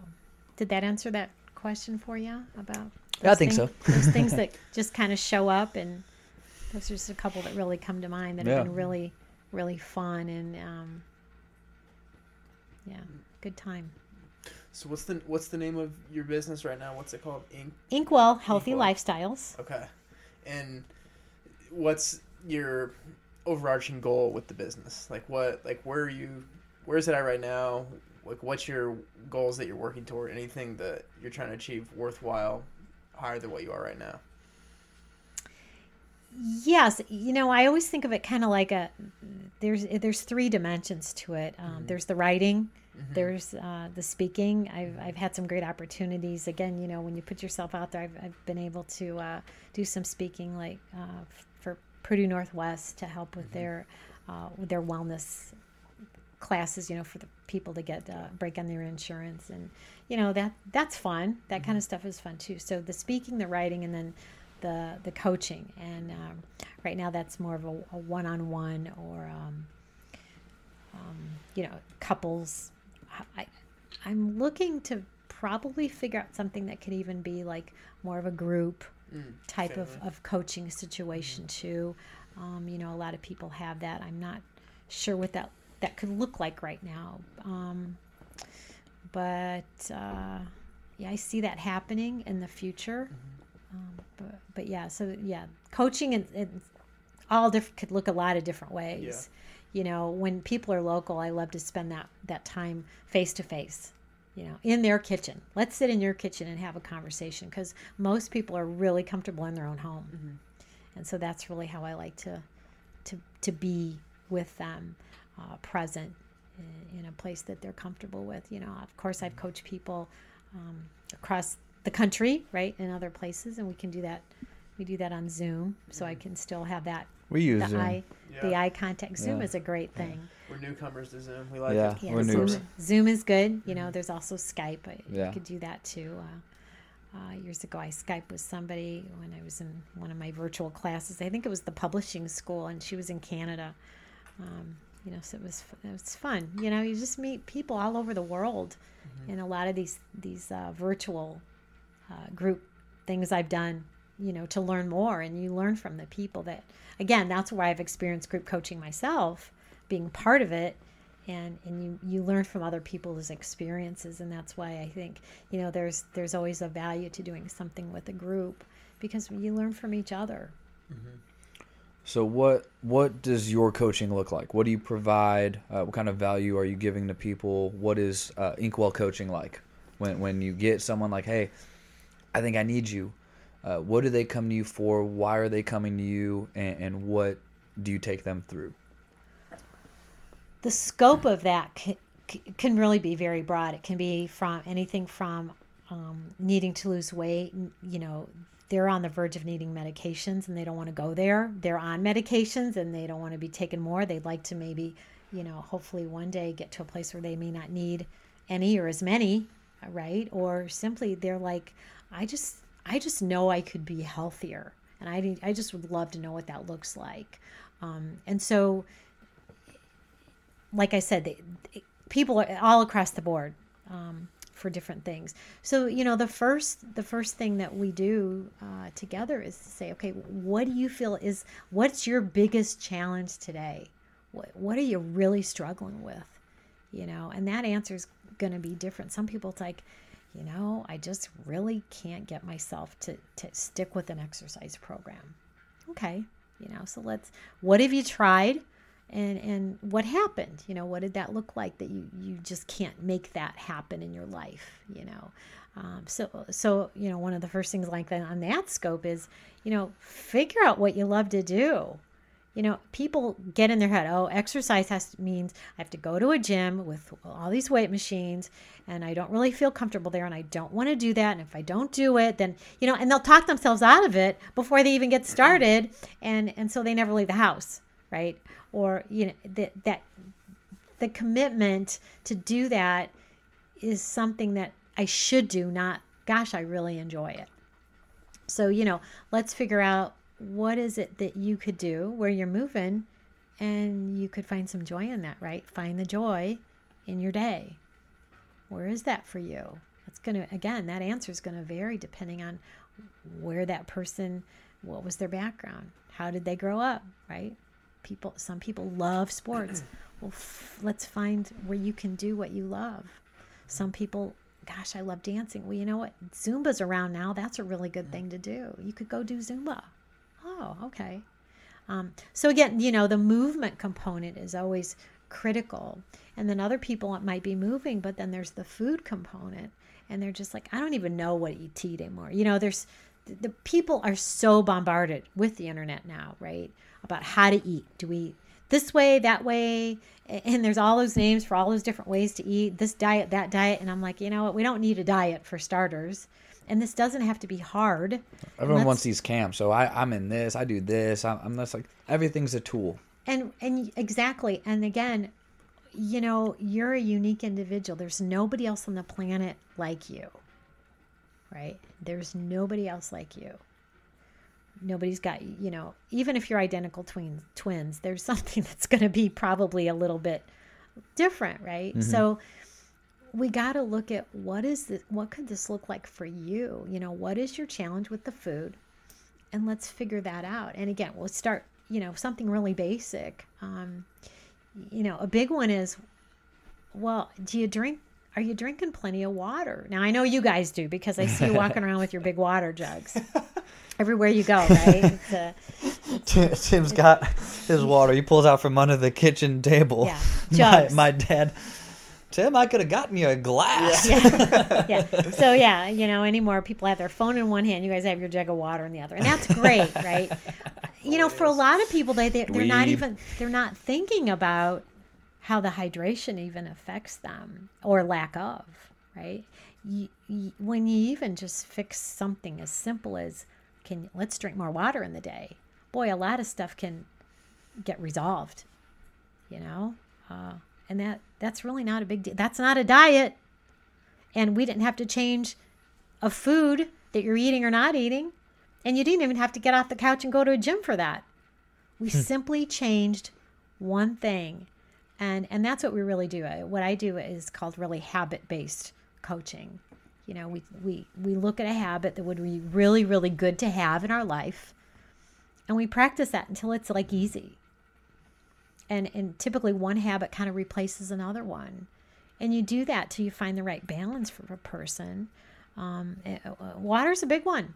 did that answer that question for you about? Yeah, I think thing- so. those things that just kind of show up, and those are just a couple that really come to mind that Yeah. have been really, really fun and um, yeah, good time. So what's the what's the name of your business right now? What's it called? Ink. Inkwell Healthy Inkwell. Lifestyles. Okay. And what's your overarching goal with the business? Like what like where are you where's it at right now? Like what's your goals that you're working toward? Anything that you're trying to achieve worthwhile higher than what you are right now? Yes, you know, I always think of it kind of like a there's there's three dimensions to it. Um, There's the writing, there's uh, the speaking. I've I've had some great opportunities. Again, you know, when you put yourself out there, I've, I've been able to uh, do some speaking, like uh, f- for Purdue Northwest to help with their uh, with their wellness classes. You know, for the people to get uh, break on their insurance, and you know that that's fun. That kind of stuff is fun too. So the speaking, the writing, and then the the coaching and um, right now that's more of a, a one-on-one or um, um, you know couples I, i'm looking to probably figure out something that could even be like more of a group type of, of coaching situation too um, you know a lot of people have that i'm not sure what that that could look like right now um, but uh, yeah i see that happening in the future um, but, but yeah, so yeah, coaching and, and all different could look a lot of different ways. You know, when people are local, I love to spend that that time face to face. You know, in their kitchen. Let's sit in your kitchen and have a conversation because most people are really comfortable in their own home, and so that's really how I like to to to be with them, uh, present in, in a place that they're comfortable with. You know, of course, I've coached people um, across the country, right, in other places, and we can do that. We do that on Zoom, so I can still have that. We use the Zoom. eye, the eye contact. Zoom Yeah. is a great thing. We're newcomers to Zoom. We like Yeah. it. Yeah, We're Zoom, noobs. Zoom is good. You know, there's also Skype. I, Yeah. You could do that too. Uh, uh, years ago, I Skyped with somebody when I was in one of my virtual classes. I think it was the publishing school, and she was in Canada. Um, you know, so it was it was fun. You know, you just meet people all over the world, in a lot of these these uh, virtual uh, group things I've done. You know, to learn more, and you learn from the people that. Again, that's where I've experienced group coaching myself, being part of it, and and you you learn from other people's experiences and that's why i think you know there's there's always a value to doing something with a group because you learn from each other So what what does your coaching look like? What do you provide? Uh, what kind of value are you giving to people? What is uh, Inkwell coaching like? When when you get someone like, hey, I think I need you. Uh, what do they come to you for? Why are they coming to you? And, and what do you take them through? the scope of that can, can really be very broad it can be from anything from um, needing to lose weight you know they're on the verge of needing medications and they don't want to go there. They're on medications and they don't want to be taken more. They'd like to maybe you know hopefully one day get to a place where they may not need any or as many right? Or simply they're like i just i just know i could be healthier and i i just would love to know what that looks like. Um, and so like I said, they, people are all across the board. Um, for different things. So you know, the first the first thing that we do uh, together is to say, okay, what do you feel is what's your biggest challenge today? What what are you really struggling with? You know, and that answer is going to be different. Some people it's like, you know, I just really can't get myself to to stick with an exercise program. Okay, you know, so let's. What have you tried? And and what happened you know what did that look like that you you just can't make that happen in your life you know? Um, so so you know one of the first things like that on that scope is you know figure out what you love to do. You know people get in their head oh exercise has to, means i have to go to a gym with all these weight machines and i don't really feel comfortable there and i don't want to do that and if i don't do it then you know and they'll talk themselves out of it before they even get started and and so they never leave the house right or you know that that the commitment to do that is something that I should do not gosh I really enjoy it. So, you know, let's figure out what is it that you could do where you're moving and you could find some joy in that, right? Find the joy in your day. Where is that for you? It's going to again, that answer is going to vary depending on where that person what was their background? How did they grow up, right? People some people love sports. Well f- let's find where you can do what you love. Some people gosh i love dancing. Well you know what? Zumba's around now. That's a really good thing to do. You could go do zumba. Oh okay. Um, so again you know the movement component is always critical. And then other people might be moving but then there's the food component. And they're just like i don't even know what to eat anymore. You know there's the people are so bombarded with the internet now right about how to eat. Do we eat this way, that way? And there's all those names for all those different ways to eat, this diet, that diet. And I'm like, you know what? We don't need a diet for starters. And this doesn't have to be hard. Everyone wants these camps. So I, I'm in this, I do this. I'm, I'm just like, everything's a tool. And, and exactly. And again, you know, you're a unique individual. There's nobody else on the planet like you, right? There's nobody else like you nobody's got you know even if you're identical twins twins there's something that's going to be probably a little bit different right? Mm-hmm. so we got to look at what is this what could this look like for you? You know what is your challenge with the food? And let's figure that out. And again we'll start you know something really basic. Um, you know a big one is well do you drink are you drinking plenty of water? Now i know you guys do because i see you walking around with your big water jugs everywhere you go, right? A, uh, Tim's got his water. He pulls out from under the kitchen table. Yeah, my, my dad. Tim, I could have gotten you a glass. Yeah. yeah. So yeah, you know, anymore people have their phone in one hand, you guys have your jug of water in the other, and that's great, right? You know, for a lot of people, they they're, they're not even they're not thinking about how the hydration even affects them or lack of, right? You, you, when you even just fix something as simple as can let's drink more water in the day. Boy a lot of stuff can get resolved you know? Uh, and that that's really not a big deal. That's not a diet. And we didn't have to change a food that you're eating or not eating. And you didn't even have to get off the couch and go to a gym for that. We hmm. simply changed one thing. And and that's what we really do. What i do is called really habit based coaching you know, we, we, we look at a habit that would be really, really good to have in our life, and we practice that until it's like easy. And, and typically, one habit kind of replaces another one. And you do that till you find the right balance for a person. Um, eh, uh, water's a big one.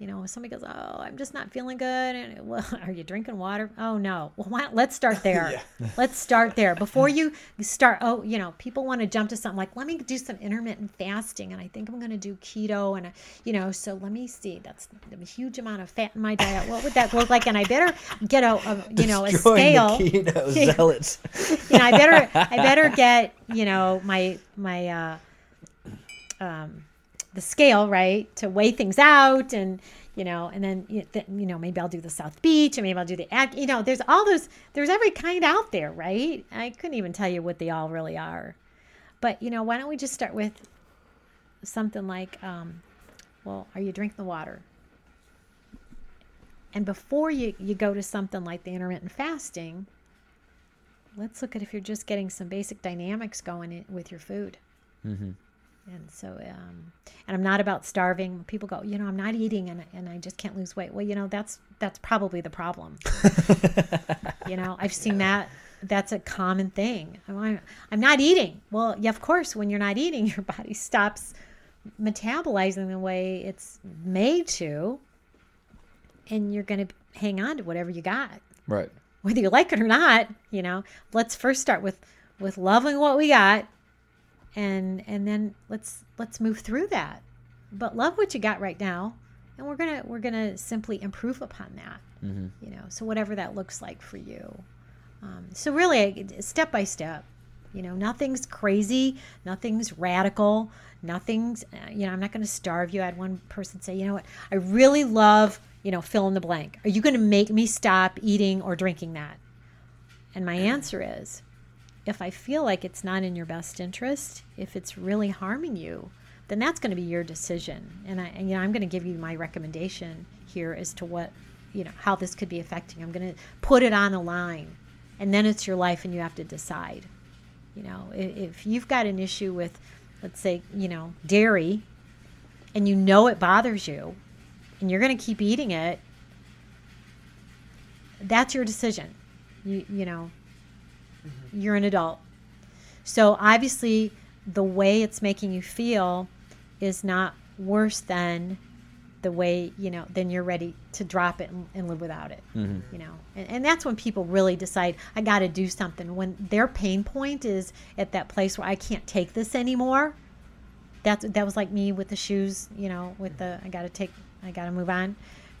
You know, somebody goes, "Oh, I'm just not feeling good," and well, are you drinking water? Oh no. Well, why, let's start there. yeah. Let's start there before you start. Oh, you know, people want to jump to something like, "Let me do some intermittent fasting," and I think I'm going to do keto, and you know, so let me see. That's a huge amount of fat in my diet. What would that look like? And I better get a, a you know, a scale. The keto zealots. you know, I better, I better get, you know, my my. uh um the scale, right, to weigh things out and you know, and then you know maybe I'll do the South Beach, and maybe I'll do the you know. There's all those. There's every kind out there, right? I couldn't even tell you what they all really are, but you know, why don't we just start with something like, um, well, are you drinking the water? And before you you go to something like the intermittent fasting, let's look at if you're just getting some basic dynamics going in, with your food. Mm-hmm. And so, um, and I'm not about starving. People go, you know, I'm not eating and, and I just can't lose weight. Well, you know, that's that's probably the problem. you know, I've seen that. That's a common thing. I'm, I'm not eating. Well, yeah, of course, when you're not eating, your body stops metabolizing the way it's made to, and you're going to hang on to whatever you got, Right. whether you like it or not. You know, let's first start with with loving what we got and and then let's let's move through that. But love what you got right now and we're gonna we're gonna simply improve upon that Mm-hmm. you know so whatever that looks like for you. Um, so really step by step you know nothing's crazy nothing's radical nothing's uh, you know i'm not going to starve you. I had one person say you know what? I really love you know fill in the blank. Are you going to make me stop eating or drinking that? And my answer is if I feel like it's not in your best interest, if it's really harming you, then that's going to be your decision. And I, and, you know, I'm going to give you my recommendation here as to what, you know, how this could be affecting. I'm going to put it on a line, and then it's your life, and you have to decide. You know, if, if you've got an issue with, let's say, you know, dairy, and you know it bothers you, and you're going to keep eating it, that's your decision. You you know, you're an adult. So obviously, the way it's making you feel is not worse than the way you know. Then you're ready to drop it and, and live without it. Mm-hmm. You know, and, and that's when people really decide I got to do something. When their pain point is at that place where I can't take this anymore. That's that was like me with the shoes. You know, with the I got to take. I got to move on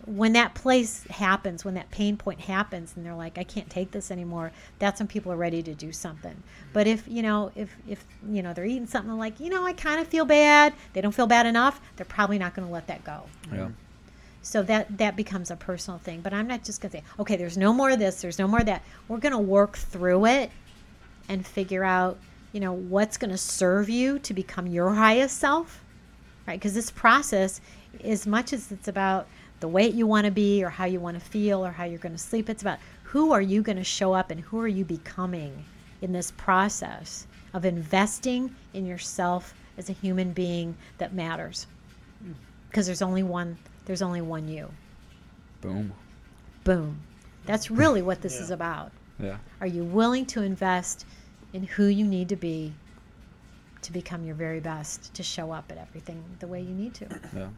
when that place happens, when that pain point happens, and they're like, I can't take this anymore, that's when people are ready to do something. But if you know, if if you know they're eating something like, you know, I kind of feel bad, they don't feel bad enough, they're probably not going to let that go. Yeah. So that that becomes a personal thing. But I'm not just going to say, okay, there's no more of this, there's no more of that. We're going to work through it and figure out, you know, what's going to serve you to become your highest self, right? Because this process, as much as it's about the weight you want to be or how you want to feel or how you're going to sleep. It's about who are you going to show up and who are you becoming in this process of investing in yourself as a human being that matters. Because there's only one there's only one you. Boom. Boom. That's really what this Yeah. is about. Yeah. Are you willing to invest in who you need to be to become your very best, to show up at everything the way you need to? Yeah.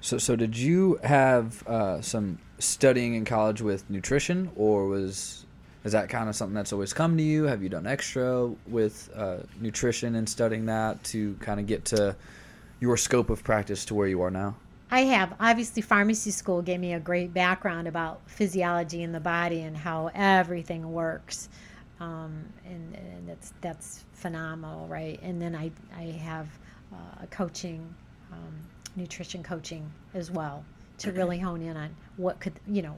So, so did you have uh, some studying in college with nutrition, or was is that kind of something that's always come to you? Have you done extra with uh, nutrition and studying that to kind of get to your scope of practice to where you are now? I have. Obviously, pharmacy school gave me a great background about physiology in the body and how everything works. Um, and, and that's that's phenomenal, right? And then I I have uh, a coaching, um, nutrition coaching as well to really hone in on what could you know,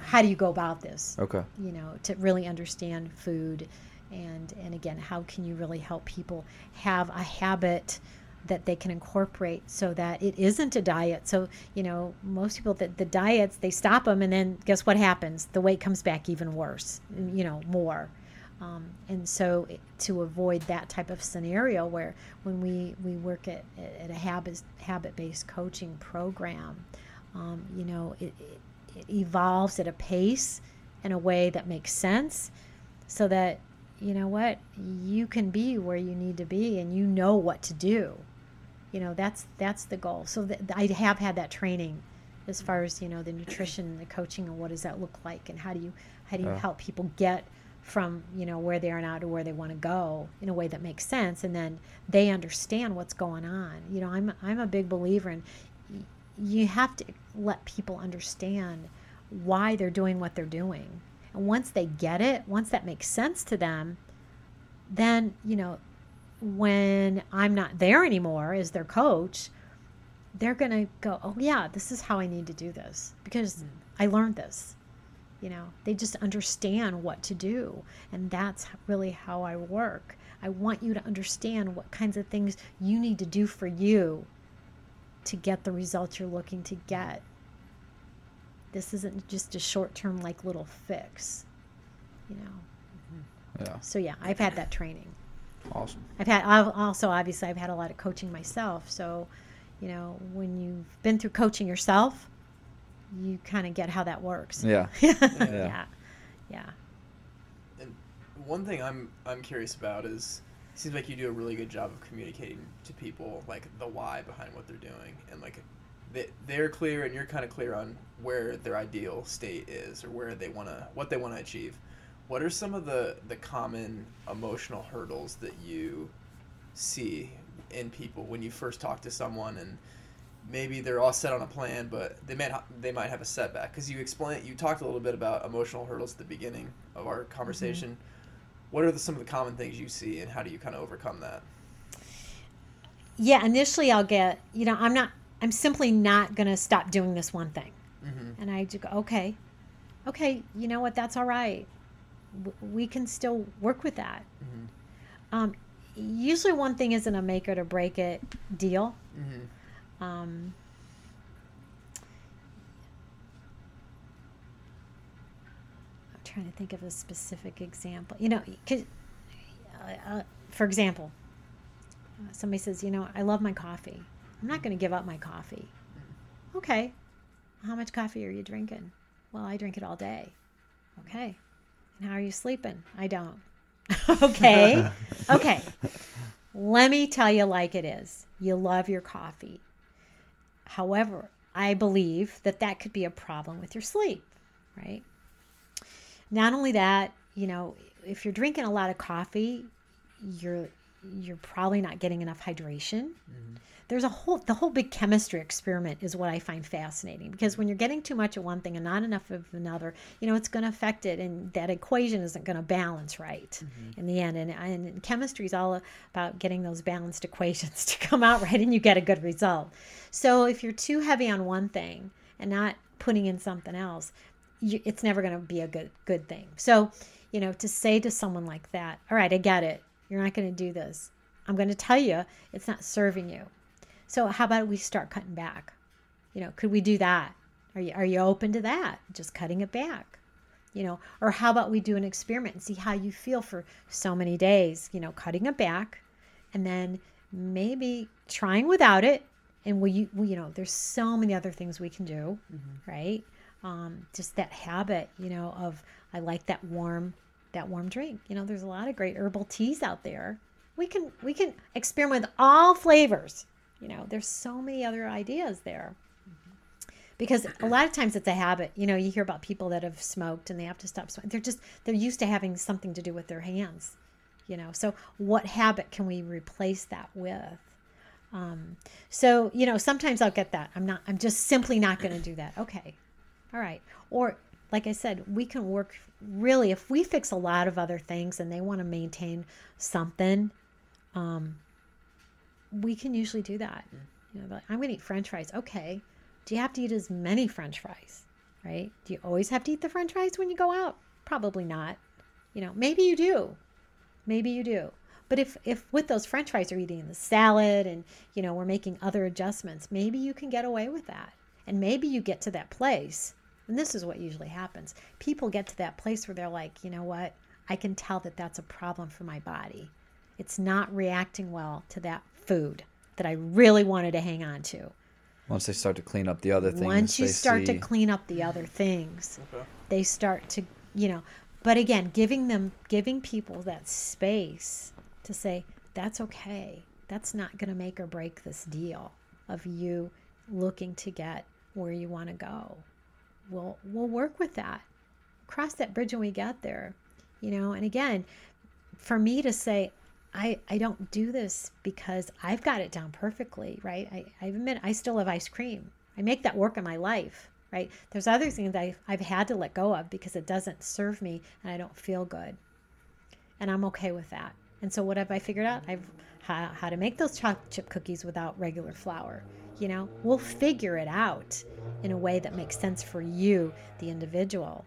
how do you go about this? Okay. you know to really understand food and and again how can you really help people have a habit that they can incorporate so that it isn't a diet so you know most people that the diets they stop them and then guess what happens the weight comes back even worse you know more um, and so to avoid that type of scenario where when we, we work at, at a habit, habit-based coaching program um, you know it, it, it evolves at a pace in a way that makes sense so that you know what you can be where you need to be and you know what to do you know that's that's the goal so that i have had that training as far as you know the nutrition and the coaching and what does that look like and how do you how do you Yeah. help people get from you know where they are now to where they want to go in a way that makes sense and then they understand what's going on. You know i'm i'm a big believer in you have to let people understand why they're doing what they're doing. And once they get it once that makes sense to them then you know when i'm not there anymore as their coach they're going to go oh yeah this is how i need to do this because mm. i learned this you know they just understand what to do and that's really how i work i want you to understand what kinds of things you need to do for you to get the results you're looking to get this isn't just a short term like little fix you know mm-hmm. Yeah. So yeah, I've had that training. Awesome. I've had I've also obviously I've had a lot of coaching myself. So, you know, when you've been through coaching yourself, you kind of get how that works. Yeah. yeah. Yeah. And one thing I'm I'm curious about is it seems like you do a really good job of communicating to people like the why behind what they're doing and like they, they're clear and you're kind of clear on where their ideal state is or where they want to what they want to achieve. What are some of the the common emotional hurdles that you see in people when you first talk to someone and maybe they're all set on a plan, but they might ha- they might have a setback because you explained you talked a little bit about emotional hurdles at the beginning of our conversation. What are the, some of the common things you see, and how do you kind of overcome that? Yeah, initially I'll get, you know, I'm not I'm simply not going to stop doing this one thing. Mm-hmm. And I just go, okay, okay, you know what? That's all right. W- We can still work with that. Mm-hmm. Um, usually, one thing isn't a make it or break it deal. Um, I'm trying to think of a specific example. You know, 'cause, uh, uh, for example, uh, somebody says, you know, I love my coffee. I'm not going to give up my coffee. Okay. How much coffee are you drinking? Well, I drink it all day. Okay. And how are you sleeping? I don't. okay. Okay. Let me tell you like it is. You love your coffee. However, I believe that that could be a problem with your sleep, right? Not only that, you know, if you're drinking a lot of coffee, you're you're probably not getting enough hydration. Mm-hmm. There's a whole the whole big chemistry experiment is what I find fascinating because when you're getting too much of one thing and not enough of another, you know, it's going to affect it and that equation isn't going to balance right mm-hmm. in the end. And, and chemistry is all about getting those balanced equations to come out right and you get a good result. So if you're too heavy on one thing and not putting in something else, you, it's never going to be a good good thing. So, you know, to say to someone like that, "All right, I get it. You're not going to do this. I'm going to tell you it's not serving you." So, how about we start cutting back? You know, could we do that? Are you are you open to that? Just cutting it back. You know, or how about we do an experiment and see how you feel for so many days, you know, cutting it back and then maybe trying without it and we you, you know, there's so many other things we can do, right? um, just that habit, you know, of I like that warm that warm drink. You know, there's a lot of great herbal teas out there. We can we can experiment with all flavors. You know, there's so many other ideas there. Because a lot of times it's a habit. You know, you hear about people that have smoked and they have to stop smoking. They're just they're used to having something to do with their hands. You know, so what habit can we replace that with? Um, so you know, sometimes I'll get that. I'm not. I'm just simply not going to do that. Okay, all right. Or, like I said, we can work really, if we fix a lot of other things and they want to maintain something, um, we can usually do that. Mm-hmm. You know, like, I'm going to eat french fries. Okay. Do you have to eat as many french fries? Right? Do you always have to eat the french fries when you go out? Probably not. You know, maybe you do. Maybe you do. But if, if with those french fries you're eating the salad and, you know, we're making other adjustments, maybe you can get away with that. And maybe you get to that place and this is what usually happens. People get to that place where they're like, you know what? I can tell that that's a problem for my body. It's not reacting well to that food that I really wanted to hang on to. Once they start to clean up the other things, Once you they start to clean up the other things, Okay. they start to, you know, but again, giving them, giving people that space to say, that's okay. That's not going to make or break this deal of you looking to get where you want to go. We'll, we'll work with that. Cross that bridge when we get there, you know, and again, for me to say, I, I don't do this because I've got it down perfectly, right? I, I admit I still have ice cream. I make that work in my life, right? There's other things I've, I've had to let go of because it doesn't serve me and I don't feel good. And I'm okay with that. And so what have I figured out? I've how, how to make those chocolate chip cookies without regular flour. You know, we'll figure it out in a way that makes sense for you, the individual.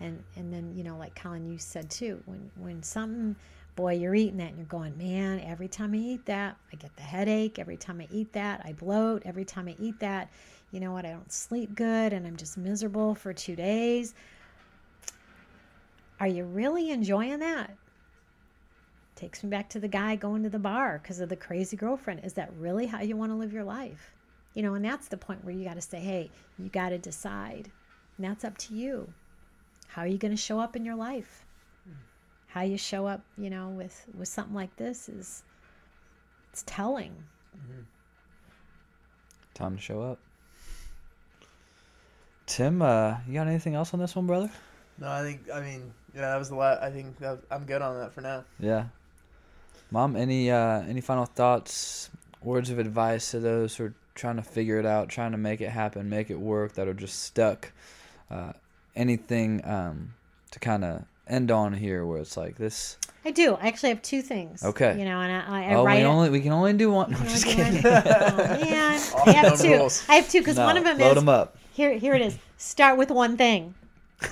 And and then, you know, like Colin, you said too, when when something boy, you're eating that and you're going, man, every time I eat that, I get the headache. Every time I eat that, I bloat. Every time I eat that, you know what, I don't sleep good and I'm just miserable for two days. Are you really enjoying that? Takes me back to the guy going to the bar because of the crazy girlfriend. Is that really how you want to live your life? You know, and that's the point where you got to say, hey, you got to decide. And that's up to you. How are you going to show up in your life? How you show up, you know, with with something like this is it's telling. Time to show up. Tim, uh, you got anything else on this one, brother? No, I think I mean yeah, that was the last. I think that I'm good on that for now. Yeah. Mom, any uh, any final thoughts, words of advice to those who are trying to figure it out, trying to make it happen, make it work, that are just stuck? Uh, anything um, to kind of end on here, where it's like this? I do. I actually have two things. Okay. You know, and I, I oh, write we only we can only do one. No, I'm just kidding. one- Oh, man. I have two. rules. I have two because No, one of them load is them up. here. Here it is. Start with one thing,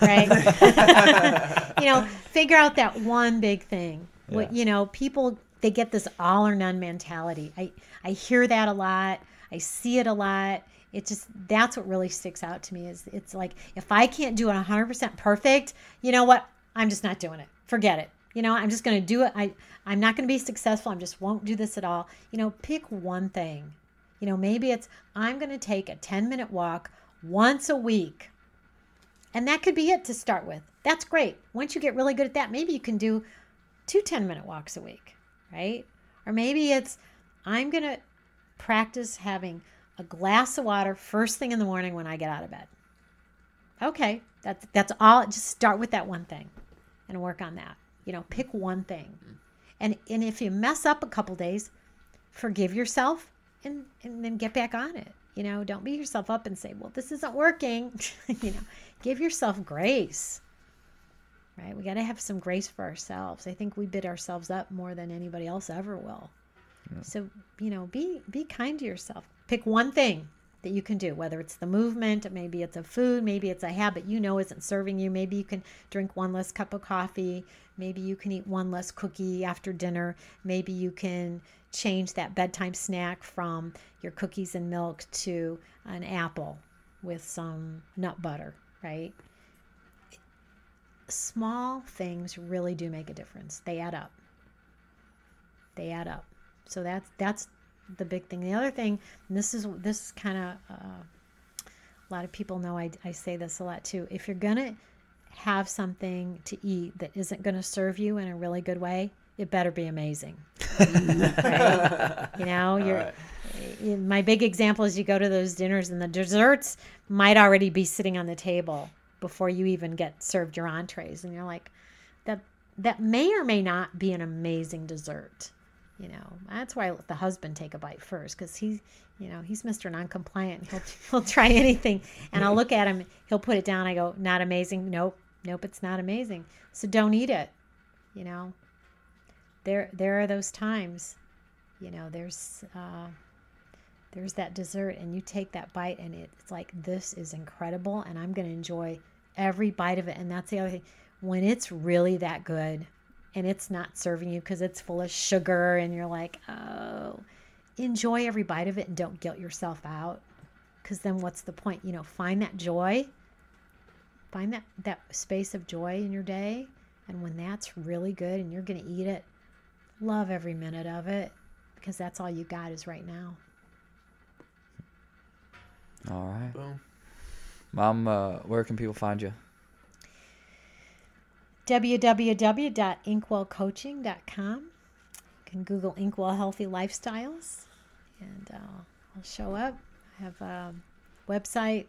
right? you know, figure out that one big thing. What you know, people they get this all or none mentality. I I hear that a lot. I see it a lot. It just that's what really sticks out to me is it's like if I can't do it 100% perfect, you know what? I'm just not doing it. Forget it. You know, I'm just going to do it. I I'm not going to be successful. I'm just won't do this at all. You know, pick one thing. You know, maybe it's I'm going to take a 10 minute walk once a week. And that could be it to start with. That's great. Once you get really good at that, maybe you can do two 10 minute walks a week, right? Or maybe it's I'm going to practice having a glass of water first thing in the morning when I get out of bed. Okay, that's that's all. Just start with that one thing and work on that. You know, pick one thing. And and if you mess up a couple days, forgive yourself and and then get back on it. You know, don't beat yourself up and say, "Well, this isn't working." you know, give yourself grace. Right? We got to have some grace for ourselves. I think we bid ourselves up more than anybody else ever will. So, you know, be be kind to yourself. Pick one thing that you can do, whether it's the movement, maybe it's a food, maybe it's a habit you know isn't serving you. Maybe you can drink one less cup of coffee. Maybe you can eat one less cookie after dinner. Maybe you can change that bedtime snack from your cookies and milk to an apple with some nut butter, right? Small things really do make a difference. They add up. They add up. So that's that's the big thing. The other thing, and this is this kind of uh, a lot of people know I, I say this a lot too. If you're gonna have something to eat that isn't gonna serve you in a really good way, it better be amazing. right? You know, you're. right. My big example is you go to those dinners and the desserts might already be sitting on the table before you even get served your entrees, and you're like, that that may or may not be an amazing dessert. You know, that's why I let the husband take a bite first because he's, you know, he's Mr. Non-compliant. He'll he'll try anything, and I'll look at him. He'll put it down. I go, not amazing. Nope, nope, it's not amazing. So don't eat it. You know, there there are those times. You know, there's uh, there's that dessert, and you take that bite, and it's like this is incredible, and I'm to enjoy every bite of it. And that's the other thing. When it's really that good, and it's not serving you because it's full of sugar and you're like oh enjoy every bite of it and don't guilt yourself out because then what's the point you know find that joy find that that space of joy in your day and when that's really good and you're going to eat it love every minute of it because that's all you got is right now All right, Boom. Mom. Uh, where can people find you? www.inkwellcoaching.com. You can Google Inkwell Healthy Lifestyles and uh, I'll show up. I have a website.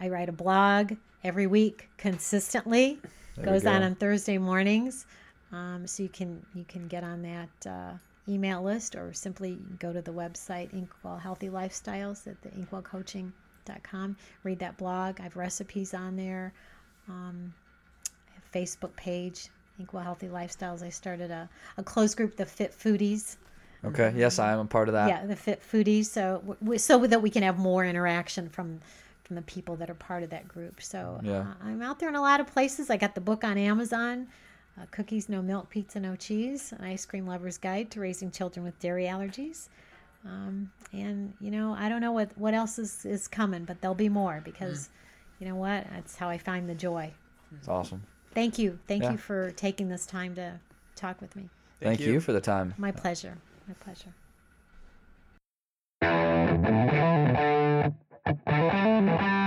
I write a blog every week consistently. There Goes on on Thursday mornings. Um, so you can you can get on that uh, email list or simply go to the website Inkwell Healthy Lifestyles at the inkwellcoaching.com. Read that blog. I have recipes on there. Um, I Facebook page, Inkwell Healthy Lifestyles. I started a, a closed group, the Fit Foodies. Okay. Yes, I am a part of that. yeah, the Fit Foodies. So w- w- so that we can have more interaction from from the people that are part of that group. So Yeah. uh, I'm out there in a lot of places. I got the book on Amazon. Uh, cookies, no milk, pizza, no cheese, an ice cream lover's guide to raising children with dairy allergies. Um, and you know, I don't know what what else is is coming, but there'll be more because you know what? That's how I find the joy. It's awesome. Thank you. Thank yeah. you for taking this time to talk with me. Thank, Thank you. you. for the time. My pleasure. My pleasure. Thank you.